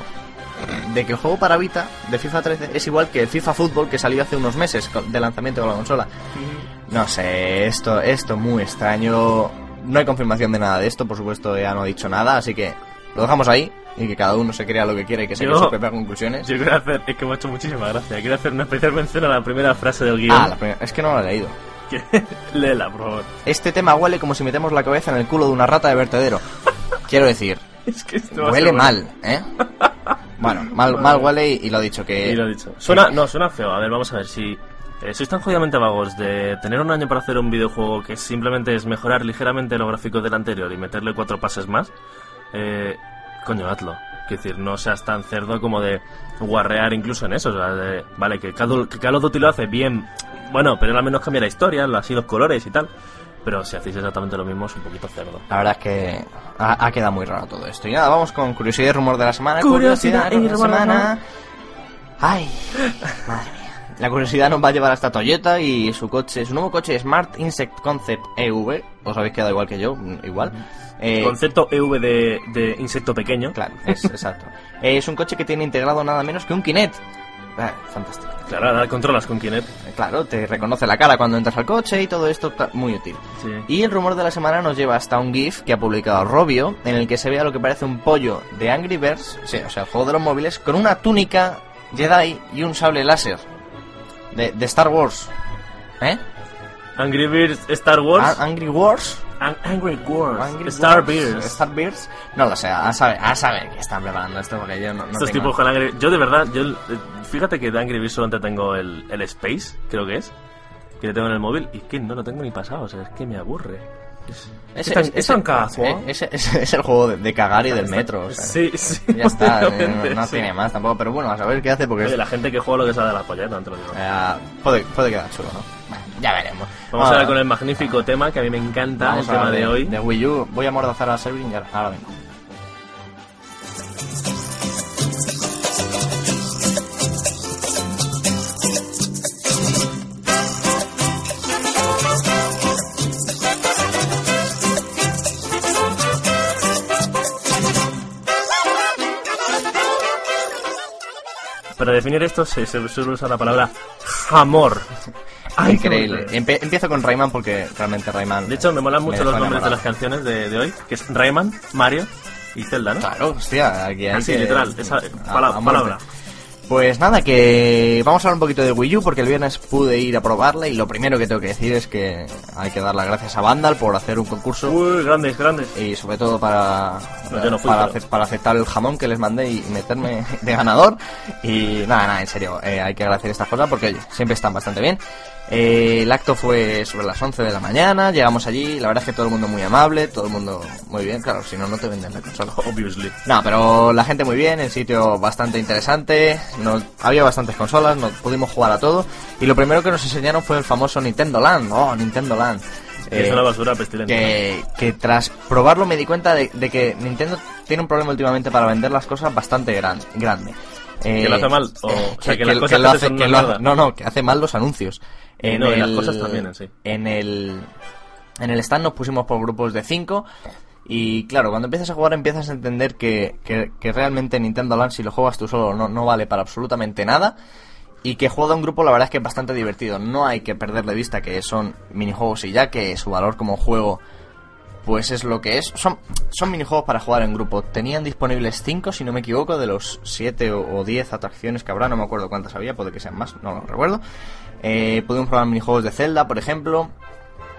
De que el juego para Vita de FIFA 13 es igual que el FIFA Fútbol que salió hace unos meses con- de lanzamiento de la consola. No sé, esto, esto muy extraño. No hay confirmación de nada de esto, por supuesto EA no ha dicho nada, así que lo dejamos ahí y que cada uno se crea lo que quiera y que saque Yo- sus propias conclusiones. Yo quiero hacer, es que me ha hecho muchísima gracia, quiero hacer una especial mención a la primera frase del guion. Ah, la primera- es que no lo he leído. Que- Léela, por favor. Este tema huele como si metemos la cabeza en el culo de una rata de vertedero. Quiero decir, Es que esto va a huele mal, ¿eh? Bueno, mal, mal huele y, y lo he dicho que... Y lo he dicho. Suena, no, suena feo. A ver, vamos a ver si eh, sois tan jodidamente vagos de tener un año para hacer un videojuego que simplemente es mejorar ligeramente los gráficos del anterior y meterle cuatro pases más. Eh, coño, hazlo. Es decir, no seas tan cerdo como de guarrear incluso en eso. o sea, de- vale, que Call, que Call of Duty lo hace bien. Bueno, pero al menos cambia la historia, así los colores y tal. Pero si hacéis exactamente lo mismo es un poquito cerdo. La verdad es que ha, ha quedado muy raro todo esto. Y nada, vamos con curiosidad y rumor de la semana. Curiosidad y de la rumor de la semana. Ay, madre mía. La curiosidad nos va a llevar hasta Toyota y su coche, su nuevo coche Smart Insect Concept EV. Os habéis quedado igual que yo, mm, igual. Eh, Concepto EV de, de insecto pequeño. Claro, es exacto. Es un coche que tiene integrado nada menos que un Kinect. Ah, fantástico. Claro, ahora controlas con Kinect. Eh, Claro, te reconoce la cara cuando entras al coche y todo esto, muy útil. Sí. Y el rumor de la semana nos lleva hasta un GIF que ha publicado Robio, en el que se ve a lo que parece un pollo de Angry Birds, sí, o sea, el juego de los móviles, con una túnica Jedi y un sable láser. De, de Star Wars. ¿Eh? Angry Birds, Star Wars. A- Angry Wars. An- Angry Wars. Angry Star Wars, Bears. Star Bears. No lo sé, a saber, a saber que están preparando esto porque yo no, no Estos tengo- tipos con Angry Yo de verdad, yo fíjate que de Angry Birds solamente tengo el, el Space, creo que es, que le tengo en el móvil, y que no lo tengo ni pasado, o sea, es que me aburre. Es, es es tan casual. eh, es el juego de, de cagar y del metro. o sea, Sí, sí. Ya está, eh, no, no sí. tiene más tampoco, pero bueno, a saber qué hace porque es- Oye, la gente que juega lo que sale de la polleta, te lo digo. eh, puede, puede quedar chulo, ¿no? Ya veremos. Vamos a hablar con el magnífico tema que a mí me encanta, el tema hablar de hoy. De Wii U. Voy a mordazar a Servin y ahora, vengo. Para definir esto se suele usar la palabra jamor. Ay, Increíble. Empe- empiezo con Rayman porque realmente Rayman. De hecho, me molan mucho los nombres de las canciones de, de hoy, que es Rayman, Mario y Zelda, ¿no? Claro, hostia, aquí hay Así, que- literal, esa a- pala- a muerte. palabra. Pues nada, que vamos a hablar un poquito de Wii U porque el viernes pude ir a probarla y lo primero que tengo que decir es que hay que dar las gracias a Vandal por hacer un concurso Uy, grandes, grandes. y sobre todo para, No, yo no fui, para, pero- ace- para aceptar el jamón que les mandé y meterme de ganador. Y nada, nada, en serio, eh, hay que agradecer estas cosas porque oye, siempre están bastante bien. Eh, el acto fue sobre las 11 de la mañana, llegamos allí, la verdad es que todo el mundo muy amable, todo el mundo muy bien, claro, si no, no te venden la consola. Obviously. No, pero la gente muy bien, el sitio bastante interesante, nos, había bastantes consolas, nos pudimos jugar a todo. Y lo primero que nos enseñaron fue el famoso Nintendo Land, oh, Nintendo Land. Que es Eh, una basura pestilente. que, que tras probarlo me di cuenta de, de que Nintendo tiene un problema últimamente para vender las cosas bastante gran, grande. Eh, ¿Que lo hace mal? O- o sea, que las cosas lo que hace, que lo hace- mierda. no, no, que hace mal los anuncios. Y no, y las cosas también en sí. En el, en el stand nos pusimos por grupos de 5 y claro, cuando empiezas a jugar empiezas a entender que, que, que realmente Nintendo Land si lo juegas tú solo no, no vale para absolutamente nada y que juego en grupo la verdad es que es bastante divertido. No hay que perder de vista que son minijuegos y ya que su valor como juego pues es lo que es. Son, son minijuegos para jugar en grupo. Tenían disponibles 5, si no me equivoco, de los 7 o 10 atracciones que habrá. No me acuerdo cuántas había, puede que sean más, no lo recuerdo. Eh, pudimos probar minijuegos de Zelda, por ejemplo.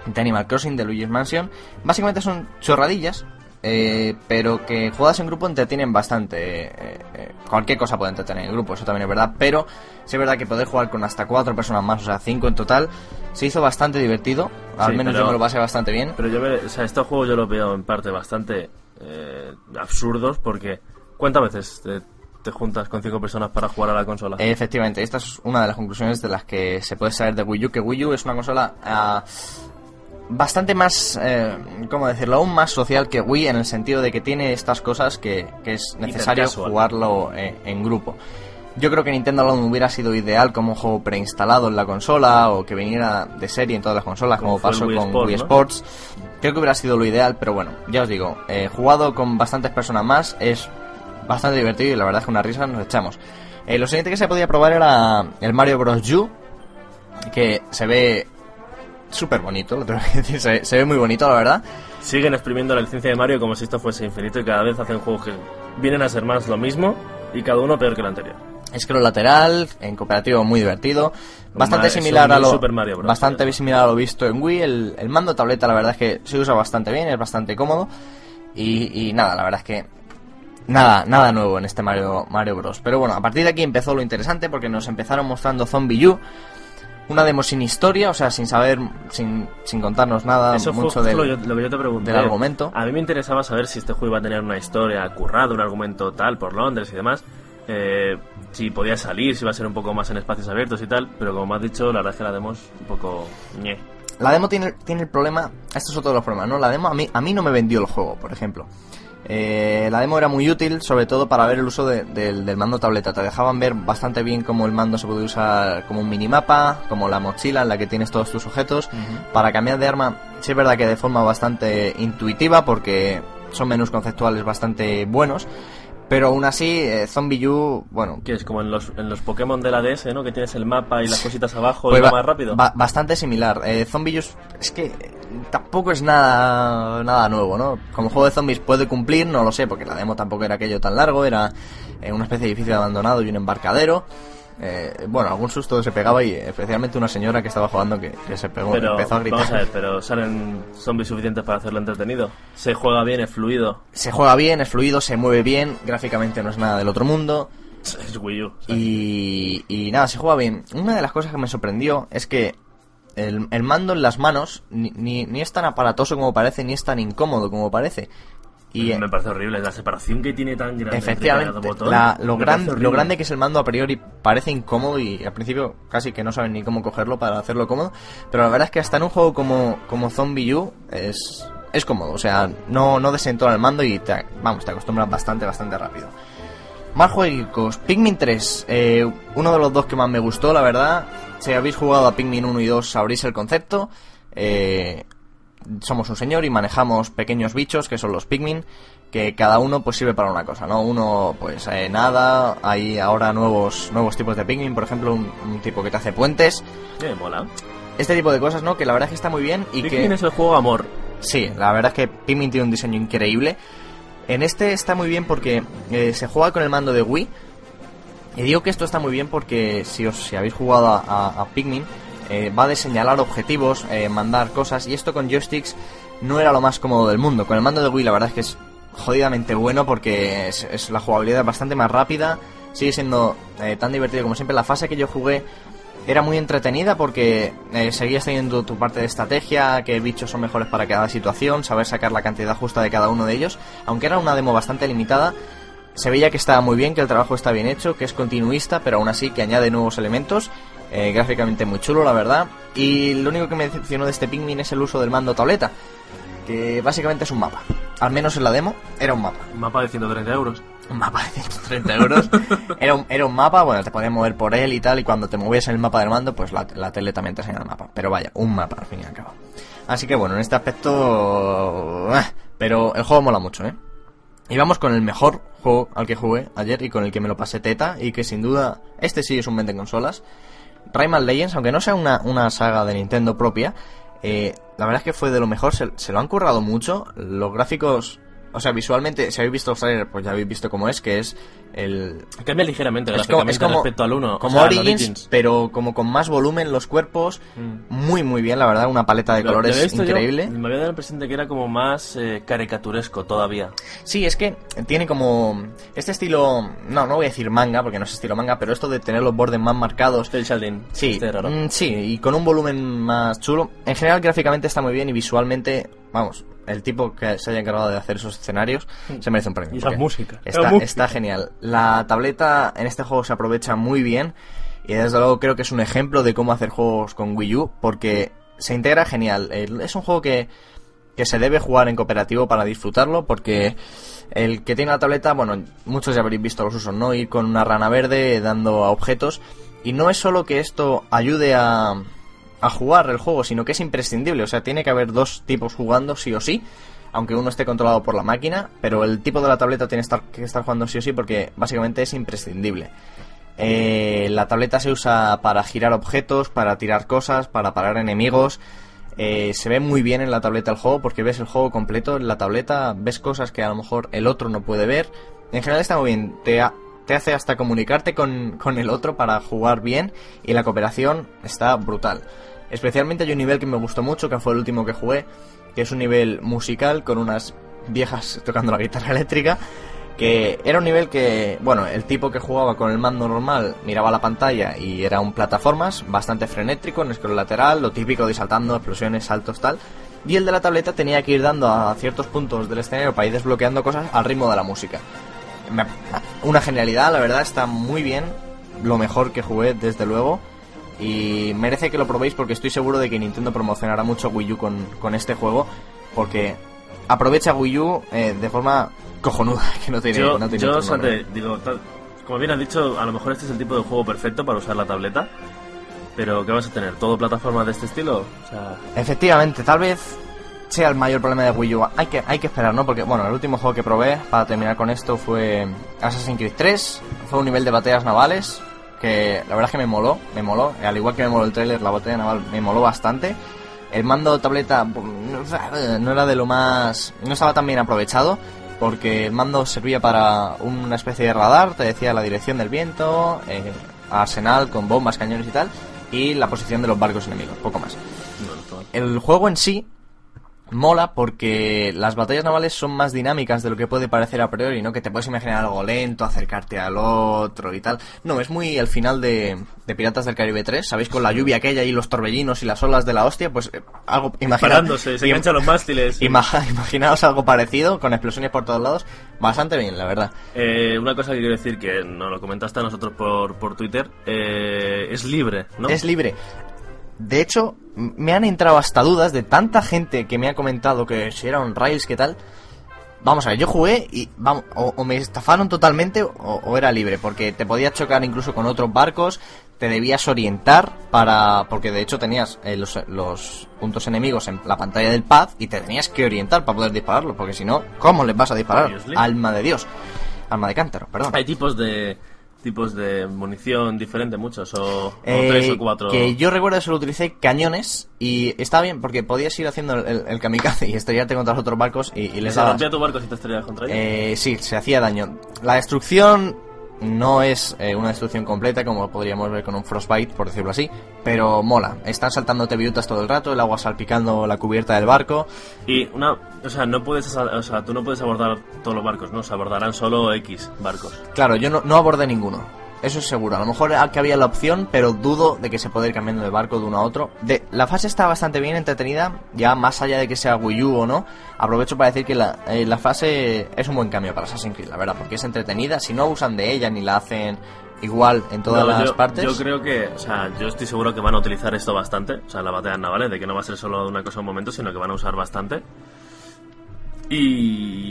De Animal Crossing, de Luigi's Mansion. Básicamente son chorradillas. Eh, pero que jugadas en grupo entretienen bastante. eh, eh, cualquier cosa puede entretener en grupo, eso también es verdad. Pero sí es verdad que poder jugar con hasta 4 personas más, o sea, 5 en total, se hizo bastante divertido. Al Sí, menos pero- yo me lo pasé bastante bien. Pero yo, o sea, estos juegos yo los veo en parte bastante eh, absurdos porque ¿cuántas veces te, te juntas con cinco personas para jugar a la consola? Efectivamente, esta es una de las conclusiones de las que se puede saber de Wii U, que Wii U es una consola ah, bastante más, eh, ¿cómo decirlo? Aún más social que Wii en el sentido de que tiene estas cosas que, que es necesario jugarlo eh, en grupo. Yo creo que Nintendo Land hubiera sido ideal como un juego preinstalado en la consola o que viniera de serie en todas las consolas, como, pasó Wii con Sport, Wii ¿no? Sports. Creo que hubiera sido lo ideal, pero bueno, ya os digo, eh, jugado con bastantes personas más es bastante divertido y la verdad es que una risa nos echamos. Eh, lo siguiente que se podía probar era el Mario Bros. U, que se ve súper bonito, lo tengo que decir, se, se ve muy bonito, la verdad. Siguen exprimiendo la licencia de Mario como si esto fuese infinito y cada vez hacen juegos que vienen a ser más lo mismo y cada uno peor que el anterior. Scroll lateral, en cooperativo muy divertido. Bastante similar a lo Super Mario Bros. bastante similar a lo visto en Wii. El, el mando tableta la verdad es que se usa bastante bien, es bastante cómodo. Y, y nada, la verdad es que nada, nada nuevo en este Mario, Mario Bros. Pero bueno, a partir de aquí empezó lo interesante porque nos empezaron mostrando Zombie U. Una demo sin historia, o sea, sin saber, sin, sin contarnos nada Eso fue mucho justo del, lo, que yo te pregunté. del argumento. A mí me interesaba saber si este juego iba a tener una historia currada, un argumento tal por Londres y demás. Eh, si podía salir, si iba a ser un poco más en espacios abiertos y tal. Pero como me has dicho, la verdad es que la demo es un poco... ñe. La demo tiene, tiene el problema, esto es otro de los problemas, ¿no? La demo a mí, a mí no me vendió el juego, por ejemplo. Eh, la demo era muy útil, sobre todo para ver el uso de- del, del mando tableta. Te dejaban ver bastante bien cómo el mando se puede usar como un minimapa, como la mochila en la que tienes todos tus objetos. Para cambiar de arma, sí es verdad que de forma bastante intuitiva, porque son menús conceptuales bastante buenos. Pero aún así, eh, Zombie U, bueno, Que es como en los, en los Pokémon de la DS, ¿no? Que tienes el mapa y las cositas abajo Pues y va más rápido. ba- bastante similar. Eh, Zombie Use es que tampoco es nada nada nuevo, ¿no? Como juego de zombies puede cumplir, no lo sé, porque la demo tampoco era aquello tan largo, era eh, una especie de edificio abandonado y un embarcadero. Eh, bueno, algún susto se pegaba y especialmente una señora que estaba jugando que, que se pegó, pero, empezó a gritar. vamos a ver, pero salen zombies suficientes para hacerlo entretenido. Se juega bien, es fluido. Se juega bien, es fluido, se mueve bien, gráficamente no es nada del otro mundo. Es Wii U. Y, y nada, se juega bien. Una de las cosas que me sorprendió es que el, el mando en las manos ni, ni, ni es tan aparatoso como parece, ni es tan incómodo como parece. Y me parece horrible. La separación que tiene tan grande. entre efectivamente, cada botón, la- lo, gran- lo grande que es el mando a priori parece incómodo y al principio casi que no saben ni cómo cogerlo para hacerlo cómodo. Pero la verdad es que hasta en un juego como, como Zombie U es, es cómodo. O sea, no, no desentona el mando y te, vamos, te acostumbras bastante, bastante rápido. Más juegos. Pikmin 3. eh, uno de los dos que más me gustó, la verdad. Si habéis jugado a Pikmin 1 y 2 sabréis el concepto. Eh, somos un señor y manejamos pequeños bichos que son los Pikmin. Que cada uno pues sirve para una cosa, ¿no? Uno pues eh, nada. Hay ahora nuevos, nuevos tipos de Pikmin. Por ejemplo, un, un tipo que te hace puentes. Eh, mola. Este tipo de cosas, ¿no? Que la verdad es que está muy bien y Pikmin que... es el juego amor. Sí, la verdad es que Pikmin tiene un diseño increíble. En este está muy bien porque eh, se juega con el mando de Wii. Y digo que esto está muy bien porque si os si habéis jugado a, a- a Pikmin, eh, va de señalar objetivos, eh, mandar cosas. Y esto con joysticks no era lo más cómodo del mundo. Con el mando de Wii la verdad es que es jodidamente bueno porque es, la jugabilidad bastante más rápida. Sigue siendo eh, tan divertido como siempre. La fase que yo jugué era muy entretenida porque eh, seguías teniendo tu parte de estrategia, qué bichos son mejores para cada situación, saber sacar la cantidad justa de cada uno de ellos. Aunque era una demo bastante limitada, se veía que estaba muy bien, que el trabajo está bien hecho, que es continuista, pero aún así que añade nuevos elementos. Eh, gráficamente muy chulo, la verdad. Y lo único que me decepcionó de este Pikmin es el uso del mando tableta, que básicamente es un mapa. Al menos en la demo era un mapa. Un mapa de 130 euros. Un mapa de 130 euros. Era un, era un mapa, bueno, te podías mover por él y tal, y cuando te movías en el mapa del mando, pues la, la tele también te enseña el mapa. Pero vaya, un mapa al fin y al cabo. Así que bueno, en este aspecto... eh, Pero el juego mola mucho, ¿eh? Y vamos con el mejor juego al que jugué ayer y con el que me lo pasé teta, y que sin duda, este sí es un vende consolas. Rayman Legends, aunque no sea una, una saga de Nintendo propia, eh, la verdad es que fue de lo mejor, se, se lo han currado mucho, los gráficos, o sea, visualmente, si habéis visto los trailers, pues ya habéis visto cómo es, que es el... Cambia ligeramente Es como, gráficamente es como- respecto al 1. como Origins, pero como con más volumen los cuerpos, Mm. muy muy bien, la verdad, una paleta de Lo- lo había colores yo, increíble. me había dado la impresión de que era como más eh, caricaturesco todavía. Sí, es que tiene como este estilo, no, no voy a decir manga, porque no es estilo manga, pero esto de tener los bordes más marcados, El Shaldin. Sí, Este mm, sí, y con un volumen más chulo. En general, gráficamente está muy bien y visualmente, vamos, el tipo que se haya encargado de hacer esos escenarios se merece un premio. Y esa porque música, Está, la música. está genial. La tableta en este juego se aprovecha muy bien y desde luego creo que es un ejemplo de cómo hacer juegos con Wii U porque se integra genial. Es un juego que, que se debe jugar en cooperativo para disfrutarlo porque el que tiene la tableta, bueno, muchos ya habréis visto los usos, ¿no? Ir con una rana verde dando a objetos y no es solo que esto ayude a, a jugar el juego, sino que es imprescindible. O sea, tiene que haber dos tipos jugando sí o sí, aunque uno esté controlado por la máquina, pero el tipo de la tableta tiene que estar jugando sí o sí porque básicamente es imprescindible. Eh, la tableta se usa para girar objetos, para tirar cosas, para parar enemigos. Eh, se ve muy bien en la tableta el juego porque ves el juego completo en la tableta, ves cosas que a lo mejor el otro no puede ver. En general está muy bien, te, ha- te hace hasta comunicarte con, con el otro para jugar bien y la cooperación está brutal. Especialmente hay un nivel que me gustó mucho, que fue el último que jugué, que es un nivel musical con unas viejas tocando la guitarra eléctrica, que era un nivel que, bueno, el tipo que jugaba con el mando normal miraba la pantalla y era un plataformas bastante frenético, en scroll lateral, lo típico de saltando, explosiones, saltos, tal. Y el de la tableta tenía que ir dando a ciertos puntos del escenario para ir desbloqueando cosas al ritmo de la música. Una genialidad, la verdad, está muy bien, lo mejor que jugué, desde luego. Y merece que lo probéis porque estoy seguro de que Nintendo promocionará mucho Wii U con, con este juego. Porque aprovecha Wii U eh, de forma cojonuda, que no tiene, yo, no tiene yo digo, tal- como bien has dicho, a lo mejor este es el tipo de juego perfecto para usar la tableta. Pero ¿qué vas a tener? ¿Todo plataformas de este estilo? O sea, Efectivamente, tal vez sea el mayor problema de Wii U. Hay que, hay que esperar, ¿no? Porque, bueno, el último juego que probé, para terminar con esto, fue Assassin's Creed 3. Fue un nivel de batallas navales que la verdad es que me moló, me moló. Al igual que me moló el trailer, la batalla naval me moló bastante. El mando tableta no- era de lo más... no estaba tan bien aprovechado porque el mando servía para una especie de radar, te decía la dirección del viento, eh, arsenal con bombas, cañones y tal, y la posición de los barcos enemigos, poco más. El juego en sí mola porque las batallas navales son más dinámicas de lo que puede parecer a priori, ¿no? Que te puedes imaginar algo lento, acercarte al otro y tal. No, es muy el final de, de Piratas del Caribe 3, ¿sabéis? Con la lluvia aquella y los torbellinos y las olas de la hostia, pues eh, algo... Parándose, se enganchan los mástiles. Ima- imaginaos algo parecido, con explosiones por todos lados. Bastante bien, la verdad. Eh, una cosa que quiero decir que nos lo comentaste a nosotros por, por Twitter, eh, es libre, ¿no? Es libre. De hecho, me han entrado hasta dudas de tanta gente que me ha comentado que si era un Rails, ¿qué tal? Vamos a ver, yo jugué y vamos, o, o me estafaron totalmente o, o era libre, porque te podías chocar incluso con otros barcos, te debías orientar para... porque de hecho tenías eh, los, los puntos enemigos en la pantalla del pad y te tenías que orientar para poder dispararlos, porque si no, ¿cómo les vas a disparar? Obviously. Alma de Dios. Alma de cántaro, perdón. Hay tipos de tipos de munición diferentes, muchos, o, o Eh, tres o cuatro. Que yo recuerdo que solo utilicé cañones y estaba bien porque podías ir haciendo el, el- kamikaze y estrellarte contra los otros barcos y, y les ¿Se dabas. rompía tu barco si te estrellas contra ellos? Eh, sí, se hacía daño. La destrucción no es eh, una destrucción completa como podríamos ver con un Frostbite, por decirlo así, pero mola. Están saltándote virutas todo el rato, el agua salpicando la cubierta del barco. Y una, o sea, no puedes, o sea, tú no puedes abordar todos los barcos, ¿no? Se abordarán solo X barcos. Claro, yo no, no abordé ninguno. Eso es seguro. A lo mejor que había la opción, pero dudo de que se pueda ir cambiando de barco de uno a otro. De, la fase está bastante bien entretenida, ya más allá de que sea Wii U o no. Aprovecho para decir que la, eh, la fase es un buen cambio para Assassin's Creed, la verdad, porque es entretenida. Si no abusan de ella ni la hacen igual en todas No, las yo, partes. Yo creo que, o sea, yo estoy seguro que van a utilizar esto bastante, o sea, las batallas navales, de que no va a ser solo una cosa un momento, sino que van a usar bastante. Y...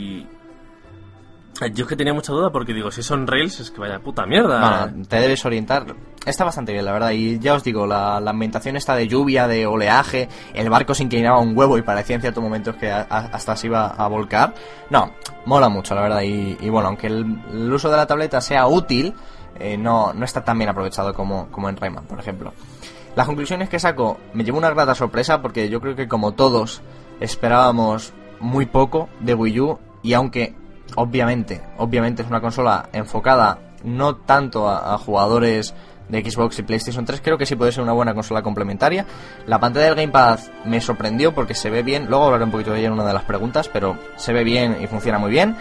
Yo es que tenía mucha duda porque digo, si son rails, es que vaya puta mierda. Bueno, te debes orientar. Está bastante bien, la verdad. Y ya os digo, la, la ambientación está de lluvia, de oleaje. El barco se inclinaba un huevo y parecía en ciertos momentos que hasta se iba a volcar. No, mola mucho, la verdad. Y, bueno, aunque el, uso de la tableta sea útil, eh, no, no está tan bien aprovechado como, como en Rayman, por ejemplo. Las conclusiones que saco me llevo una grata sorpresa porque yo creo que como todos esperábamos muy poco de Wii U y aunque obviamente, obviamente es una consola enfocada no tanto a, jugadores de Xbox y PlayStation 3, creo que sí puede ser una buena consola complementaria. La pantalla del Gamepad me sorprendió porque se ve bien, luego hablaré un poquito de ella en una de las preguntas, pero se ve bien y funciona muy bien.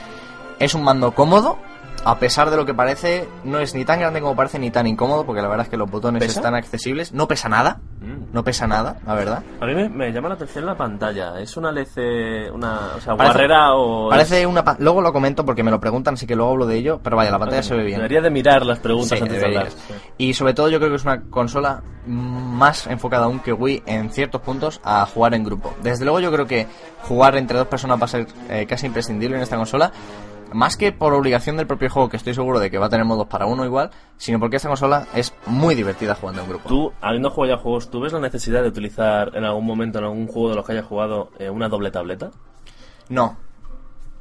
Es un mando cómodo, a pesar de lo que parece, no es ni tan grande como parece ni tan incómodo, porque la verdad es que los botones ¿Pesa? están accesibles. No pesa nada, Mm. no pesa nada, la verdad. A mí me, me llama la atención la pantalla. ¿Es una LC, una, o sea, Parece- barrera o...? Parece una... pa- Luego lo comento porque me lo preguntan, así que luego hablo de ello, pero vaya, la pantalla se ve bien. Debería de mirar las preguntas Sí, antes de hablar. deberías. Y sobre todo yo creo que es una consola más enfocada aún que Wii en ciertos puntos a jugar en grupo. Desde luego yo creo que jugar entre dos personas va a ser eh, casi imprescindible en esta consola. Más que por obligación del propio juego, que estoy seguro de que va a tener modos para uno igual, sino porque esta consola es muy divertida jugando en grupo. Tú, habiendo jugado ya juegos, ¿tú ves la necesidad de utilizar en algún momento, en algún juego de los que hayas jugado, eh, una doble tableta? No.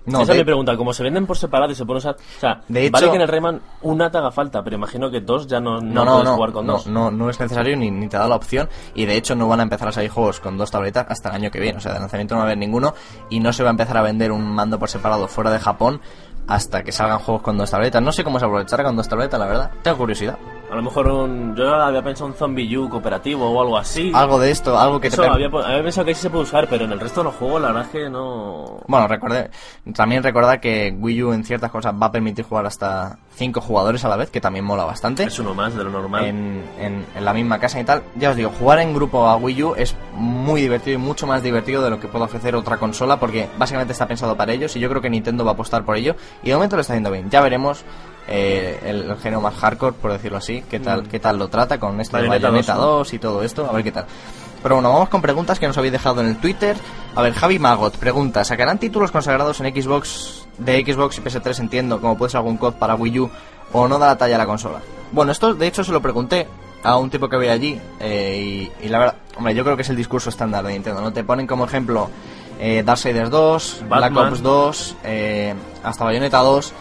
No, Esa de- es mi pregunta. Como se venden por separado y se pueden usar... O sea, De hecho- vale que en el Rayman una te haga falta, pero imagino que dos ya no, no, No, puedes no, jugar con no, dos. no, no es necesario ni, ni te da la opción y de hecho no van a empezar a salir juegos con dos tabletas hasta el año que viene, o sea, de lanzamiento no va a haber ninguno y no se va a empezar a vender un mando por separado fuera de Japón hasta que salgan juegos con dos tabletas. No sé cómo se aprovechará con dos tabletas, la verdad. Tengo curiosidad. A lo mejor un... Yo había pensado un Zombie U cooperativo o algo así. Algo de esto, algo que Eso te... había, había pensado que sí se puede usar, pero en el resto de los juegos la verdad es que no... Bueno, recordé, también recordar que Wii U en ciertas cosas va a permitir jugar hasta cinco jugadores a la vez, que también mola bastante. Es uno más de lo normal. en, en- en la misma casa y tal. Ya os digo, jugar en grupo a Wii U es muy divertido y mucho más divertido de lo que puede ofrecer otra consola porque básicamente está pensado para ellos y yo creo que Nintendo va a apostar por ello y de momento lo está haciendo bien. Ya veremos eh, el, el género más hardcore, por decirlo así, qué tal, qué tal lo trata con esto de Bayonetta Bayonetta 2, 2 y todo esto, a ver qué tal. Pero bueno, vamos con preguntas que nos habéis dejado en el Twitter. A ver, Javi Magot pregunta, ¿sacarán títulos consagrados en Xbox, de Xbox y PS3 entiendo, como puede ser algún COD para Wii U, o no da la talla a la consola? Bueno, esto de hecho se lo pregunté a un tipo que había allí, eh, y, y la verdad, hombre, yo creo que es el discurso estándar de Nintendo, ¿no? Te ponen como ejemplo eh, Darksiders 2, Black. Ops 2, eh, hasta Bayonetta 2,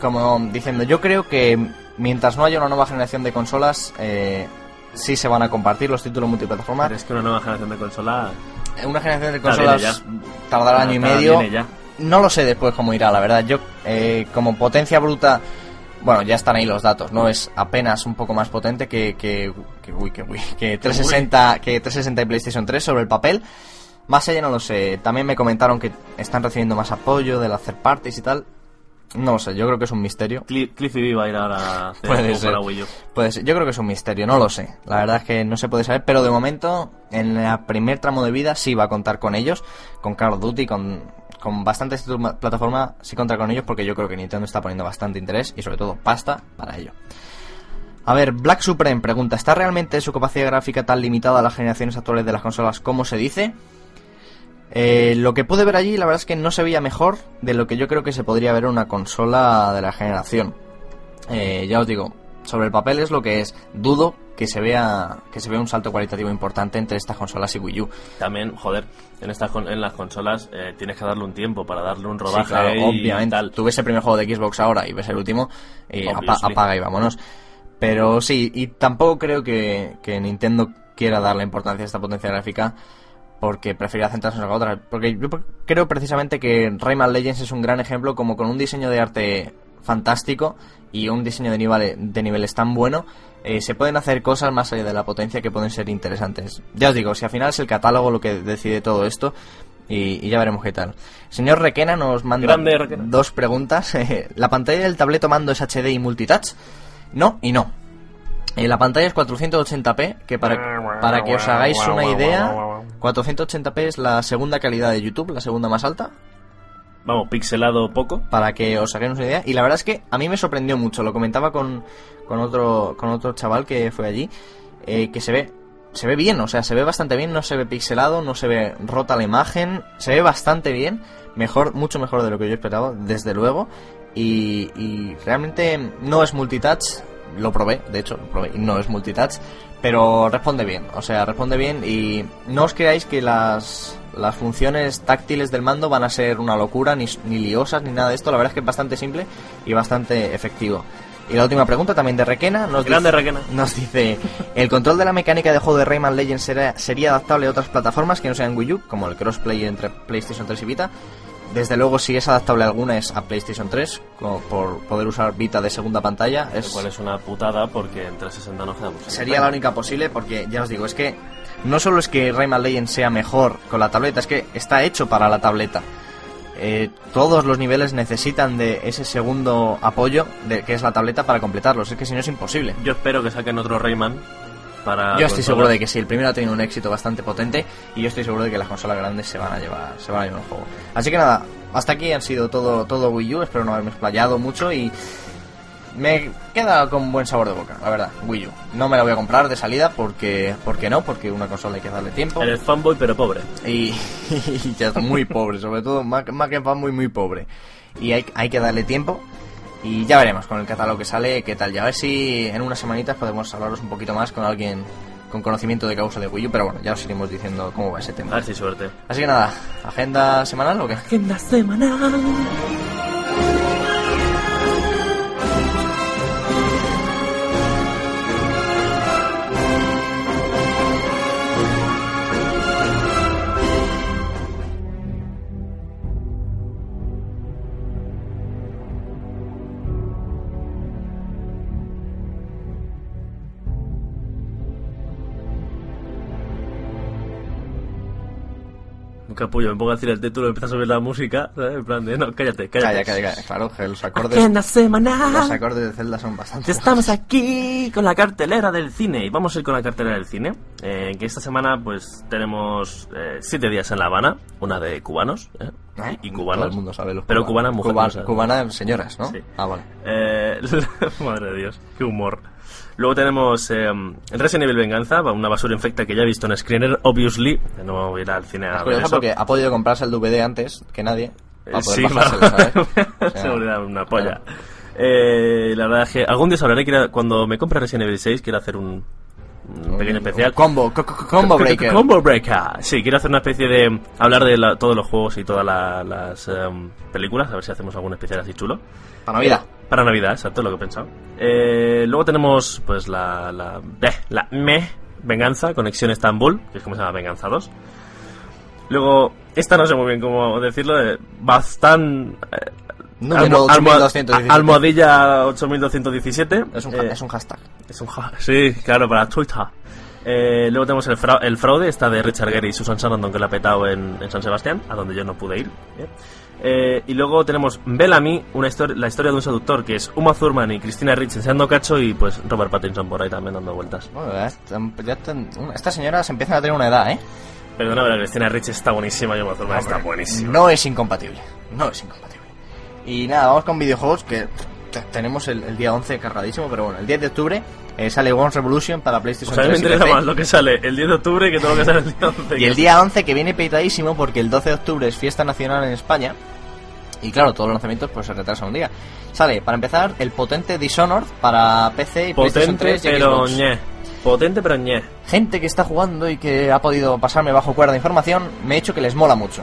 como diciendo, yo creo que mientras no haya una nueva generación de consolas, eh, sí se van a compartir los títulos multiplataforma. Pero es que una nueva generación de consola. Una generación de consolas tardará año y medio. ya. No lo sé después cómo irá, la verdad. Yo, eh, como potencia bruta, bueno, ya están ahí los datos, ¿no? Es apenas un poco más potente que, que, que, uy, que, uy, que 360, que 360 y PlayStation 3 sobre el papel. Más allá no lo sé. También me comentaron que están recibiendo más apoyo de las third parties y tal. No lo sé, yo creo que es un misterio. Cli- Cliffy B va a ir ahora a hacer Puede ser. para Wii U. Puede ser. Yo creo que es un misterio, no lo sé. La verdad es que no se puede saber, pero de momento, en el primer tramo de vida sí va a contar con ellos, con Call of Duty, con, con bastantes títulos ma- plataforma, sí contar con ellos porque yo creo que Nintendo está poniendo bastante interés y sobre todo pasta para ello. A ver, Black Supreme pregunta, ¿está realmente su capacidad gráfica tan limitada a las generaciones actuales de las consolas como se dice? Eh, lo que pude ver allí, la verdad es que no se veía mejor de lo que yo creo que se podría ver en una consola de la generación. Eh, ya os digo, sobre el papel es lo que es. Dudo que se vea que se vea un salto cualitativo importante entre estas consolas y Wii U. También, joder, en estas en las consolas eh, tienes que darle un tiempo para darle un Sí, rodaje claro, obviamente. tal. Tú ves el primer juego de Xbox ahora y ves el último y apa- apaga y vámonos. Pero sí, y tampoco creo que, que Nintendo quiera darle importancia a esta potencia gráfica porque prefería centrarse en otra otra. Porque yo creo precisamente que Rayman Legends es un gran ejemplo como con un diseño de arte fantástico y un diseño de, nivel, de niveles tan bueno, eh, se pueden hacer cosas más allá de la potencia que pueden ser interesantes. Ya os digo, si al final es el catálogo lo que decide todo esto, y, y ya veremos qué tal. Señor Requena nos manda Requena. dos preguntas. ¿La pantalla del tableto mando es HD y multitouch? No y no. Eh, la pantalla es 480p, que para, para que os hagáis una idea, 480p es la segunda calidad de YouTube, la segunda más alta, Vamos, pixelado poco. para que os hagáis una idea. Y la verdad es que a mí me sorprendió mucho. Lo comentaba con, con otro con otro chaval que fue allí, eh, que se ve se ve bien, o sea, se ve bastante bien, no se ve pixelado, no se ve rota la imagen, se ve bastante bien, mejor, mucho mejor de lo que yo esperaba, desde luego. Y, y realmente no es multitouch, lo probé, de hecho, lo probé y no es multitouch, pero responde bien, o sea, responde bien y no os creáis que las, las funciones táctiles del mando van a ser una locura, ni, ni liosas, ni nada de esto, la verdad es que es bastante simple y bastante efectivo. Y la última pregunta también de Requena nos Grande dice, Requena. nos dice, ¿el control de la mecánica de juego de Rayman Legends será- sería adaptable a otras plataformas que no sean Wii U, como el crossplay entre PlayStation 3 y Vita? Desde luego, si es adaptable a alguna es a PlayStation 3, como por poder usar Vita de segunda pantalla. Lo Es, cual es una putada porque en 360 no quedamos. sería la única posible porque, ya os digo, es que no solo es que Rayman Legends sea mejor con la tableta, es que está hecho para la tableta. Eh, todos los niveles necesitan de ese segundo apoyo de que es la tableta para completarlos. Es que si no es imposible. Yo espero que saquen otro Rayman para. Yo estoy seguro de que sí, el primero ha tenido un éxito bastante potente y yo estoy seguro de que las consolas grandes se van a llevar, se van a llevar el juego. Así que nada, hasta aquí han sido todo, todo Wii U, espero no haberme explayado mucho y me queda con buen sabor de boca, la verdad, Wii U. No me la voy a comprar de salida porque, porque no, porque una consola hay que darle tiempo. Eres fanboy, pero pobre. Y, y ya está muy pobre, sobre todo más, que- más que fan muy muy pobre. Y hay, hay que darle tiempo. Y ya veremos con el catálogo que sale qué tal. Y a ver si en unas semanitas podemos hablaros un poquito más con alguien con conocimiento de causa de Wii U. Pero bueno, ya os iremos diciendo cómo va ese A tema. ver si suerte. Así que nada, agenda semanal o qué? Agenda semanal. Capullo, me pongo a decir el título, empieza a subir la música, ¿sabes? En plan de, no, cállate, cállate. Calla, calla, calla. Claro, que los acordes, Agenda los semanal. acordes de Zelda son bastante. Estamos aquí con la cartelera del cine y vamos a ir con la cartelera del cine. Eh, que esta semana pues tenemos eh, siete días en La Habana, una de cubanos ¿eh? ¿Eh? y cubanas. Todo el mundo sabe los Pero cubanos. cubana mujer. Cuba- no sabe. cubana señoras, ¿no? Sí. Ah, vale. Eh, madre de Dios, qué humor. Luego tenemos eh, el Resident Evil Venganza, una basura infecta que ya he visto en Screener, obviously. No voy a ir al cine a Es ver eso. porque ha podido comprarse el DVD antes que nadie. Para Eh, poder sí, ¿sabes? O sea, seguridad, una polla. claro. Eh, la verdad es que algún día os hablaré, quiero- cuando me compre Resident Evil 6, quiero hacer un, un pequeño especial. Combo, co- co- combo breaker. Combo Breaker. Sí, quiero hacer una especie de. hablar de la- todos los juegos y todas la- las em, películas, a ver si hacemos algún especial así chulo. Para Navidad. Para Navidad, exacto, lo que he pensado. Eh, luego tenemos, pues, la. la. eh, la me Venganza, Conexión Estambul, que es como se llama Venganza 2. Luego, esta no sé muy bien cómo decirlo, eh, bastante. eh, Número almo- almo- 8217. Almohadilla 8217. Es un, Eh, es un hashtag. es un sí, claro, para Twitter. Eh, luego tenemos el, fra- el fraude, esta de Richard Gere y Susan Sarandon que la ha petado en, en San Sebastián, a donde yo no pude ir. ¿eh? Eh, y luego tenemos Bellamy, una historia, la historia de un seductor, que es Uma Thurman y Christina Ricci enseñando cacho y pues Robert Pattinson por ahí también dando vueltas. Bueno, estas señoras empiezan a tener una edad, ¿eh? Perdona, pero Christina Ricci está buenísima y Uma Thurman está buenísima. No es incompatible. No es incompatible. Y nada, vamos con videojuegos que tenemos el, el día 11 cargadísimo, pero bueno, el 10 de octubre eh, sale Once Revolution para PlayStation Pues a mí me 3 y interesa más lo que sale el 10 de octubre que todo lo que sale el día 11. Y el día 11 que viene petadísimo porque el 12 de octubre es fiesta nacional en España. Y claro, todos los lanzamientos pues se retrasan un día. Sale, para empezar, el potente Dishonored para PC y PlayStation Potente 3 y pero Xbox. Potente pero ñe. Gente que está jugando y que ha podido pasarme bajo cuerda de información, me he hecho que les mola mucho.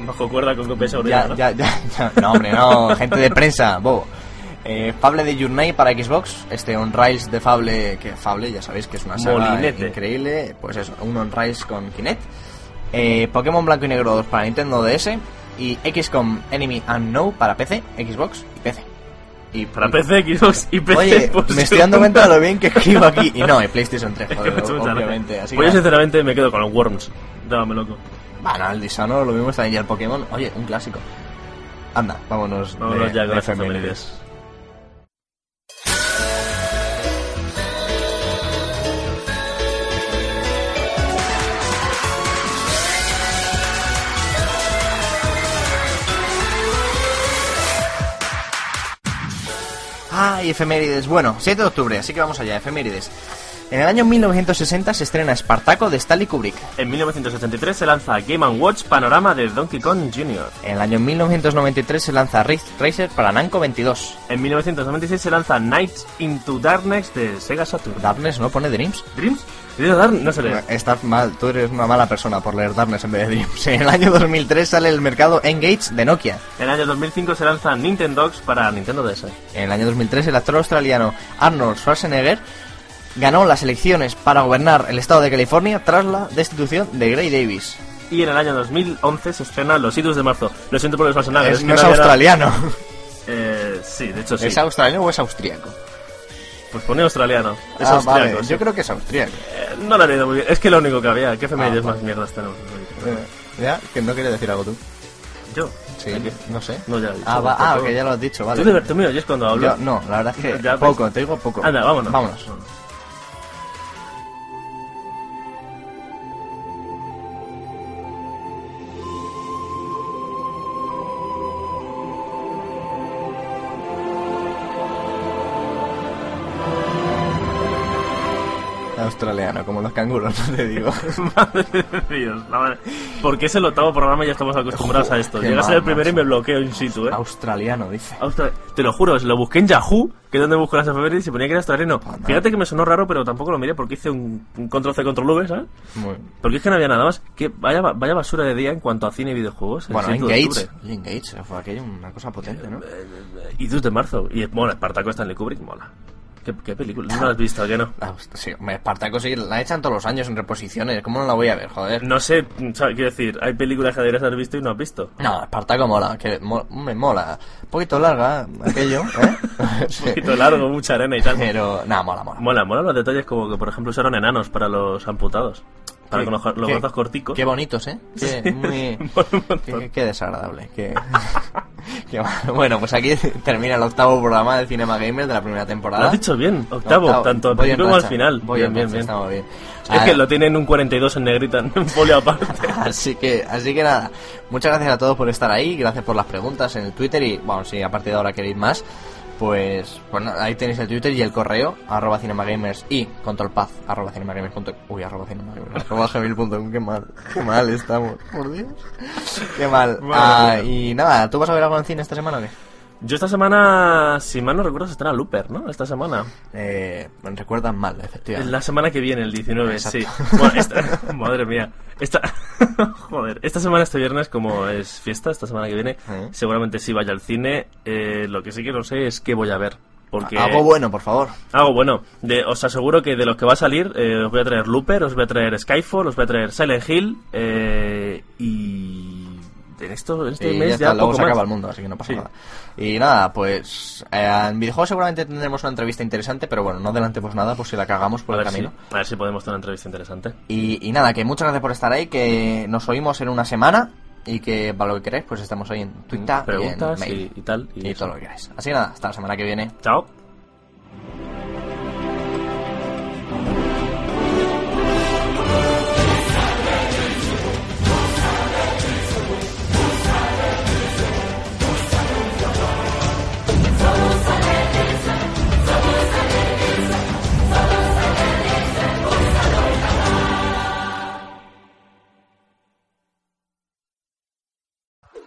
Bajo cuerda con copia de Ya, ya, ya, ya. No, hombre, no, gente de prensa, bobo. Eh, Fable de Journey para Xbox, este On Rails de Fable, que Fable ya sabéis que es una saga Molinete. increíble, pues eso, un On Rails con Kinect. Eh, Pokémon Blanco y Negro 2 para Nintendo DS y XCOM Enemy Unknown para PC, Xbox y PC. Y Para PC, Xbox y PC. Oye, me estoy dando cuenta de lo bien que escribo aquí. Y no, en PlayStation 3, Es que joder, obviamente. Así Pues que yo sinceramente me quedo con los Worms. Llámame loco. Bueno, el Dishonored lo mismo también y el Pokémon. Oye, un clásico. Anda, vámonos. Vámonos de- ya con de las efemérides. Ay, efemérides. Bueno, 7 de octubre, así que vamos allá, efemérides. En el año 1960 se estrena Espartaco de Stanley Kubrick. En 1983 se lanza Game Watch Panorama de Donkey Kong Jr. En el año 1993 se lanza Rift Racer para Namco 22. En 1996 se lanza Nights into Darkness de Sega Saturn. Darkness no pone Dreams. ¿Dreams? No se lee. Estás mal, tú eres una mala persona por leer Darkness en vez de Dreams. En el año 2003 sale el mercado Engage de Nokia. En el año 2005 se lanza Nintendogs para Nintendo DS. En el año 2003 el actor australiano Arnold Schwarzenegger ganó las elecciones para gobernar el estado de California tras la destitución de Gray Davis. Y en el año 2011 se estrena Los Idus de Marzo. Lo siento por los personajes. Es- que no es australiano. Eh, sí, de hecho sí. ¿Es australiano o es austríaco? Pues pone australiano. Es Ah, austriaco. vale, sí. Yo creo que es austríaco. Eh, no lo he leído muy bien. Es que lo único que había. ¿Qué efemérides Ah, más vale. mierdas tenemos? Eh, ¿Ya? Que no quieres decir algo tú. Yo. Sí, no sé. No, ya he dicho. Ah, va- ah, que ya lo has dicho, vale. Tú de tú me oyes cuando hablo. Yo- no, la verdad es que Ya ves. poco, te digo poco. Anda, vámonos. Vámonos. Australiano, como los canguros, no te digo. Madre de Dios, la madre. Porque es el octavo programa y ya estamos acostumbrados a esto. Llega a ser el primero y me bloqueo in situ, eh. Australiano, dice. Austra- Te lo juro, lo busqué en Yahoo, que es donde busco las efemérides, y ponía que era australiano. Nada. Fíjate que me sonó raro, pero tampoco lo miré porque hice un, un control C, control V, ¿sabes? Muy... Porque es que no había nada más. Que vaya, vaya basura de día en cuanto a cine y videojuegos. Bueno, 7 de Engage. Engage, fue aquello una cosa potente, ¿no? Y 2 de marzo. Y mola, Espartaco Stanley Kubrick, mola. ¿Qué, qué película? ¿No la has visto, qué no? Ah, sí, me Espartaco sí, la echan todos los años en reposiciones. ¿Cómo no la voy a ver, joder? No sé, ¿sabes? quiero decir, hay películas que deberías haber visto y no has visto. No, Espartaco mola, que mo- me mola. Un poquito larga, aquello, ¿eh? Sí. Un poquito largo, mucha arena y tal. Pero, nada, mola, mola. Mola, mola los detalles como que, por ejemplo, usaron enanos para los amputados. Para Qué- con los, los qué- brazos corticos. Qué bonitos, ¿eh? Qué, muy, qué, qué desagradable. Qué, bueno, pues aquí termina el octavo programa del Cinema Gamer de la primera temporada. Lo has dicho bien, octavo, Octavo. tanto al principio como al final. Voy bien, en bien, bien. Estamos bien. Es Ah, que lo tienen un 42 en negrita en folio aparte. Así que, así que nada, muchas gracias a todos por estar ahí, gracias por las preguntas en el Twitter y, bueno, si a partir de ahora queréis más, pues, pues nada, ahí tenéis el Twitter y el correo, arroba cinemagamers y controlpaz, arroba cinemagamers punto- uy, arroba cinemagamers, arroba gmail.com, qué mal, qué mal estamos, por Dios, qué mal. Ah, y nada, ¿tú vas a ver algo en cine esta semana o qué? Yo esta semana, si mal no recuerdo, se estrena Looper, ¿no? Esta semana. Eh, recuerdan mal, efectivamente. La semana que viene, el 19, Exacto. sí. Bueno, esta- madre mía. Esta, joder, esta semana, este viernes, como es fiesta, esta semana que viene, ¿Eh? seguramente sí vaya al cine. Eh, lo que sí que no sé es qué voy a ver. Porque Algo bueno, por favor. Algo bueno. De, os aseguro que de los que va a salir, eh, os voy a traer Looper, os voy a traer Skyfall, os voy a traer Silent Hill. eh, y. En, esto, en este y mes ya ya, está, luego poco se más. acaba el mundo, así que no pasa Sí. nada. Y nada, pues eh, en videojuegos seguramente tendremos una entrevista interesante, pero bueno, no adelantemos nada por si la cagamos por A el ver, si, camino. a ver si podemos tener una entrevista interesante. Y, y nada, que muchas gracias por estar ahí, que nos oímos en una semana y que para lo que queréis, pues estamos ahí en Twitter y en Preguntas mail y, y tal. Y, y todo lo que queráis. Así que nada, hasta la semana que viene. Chao.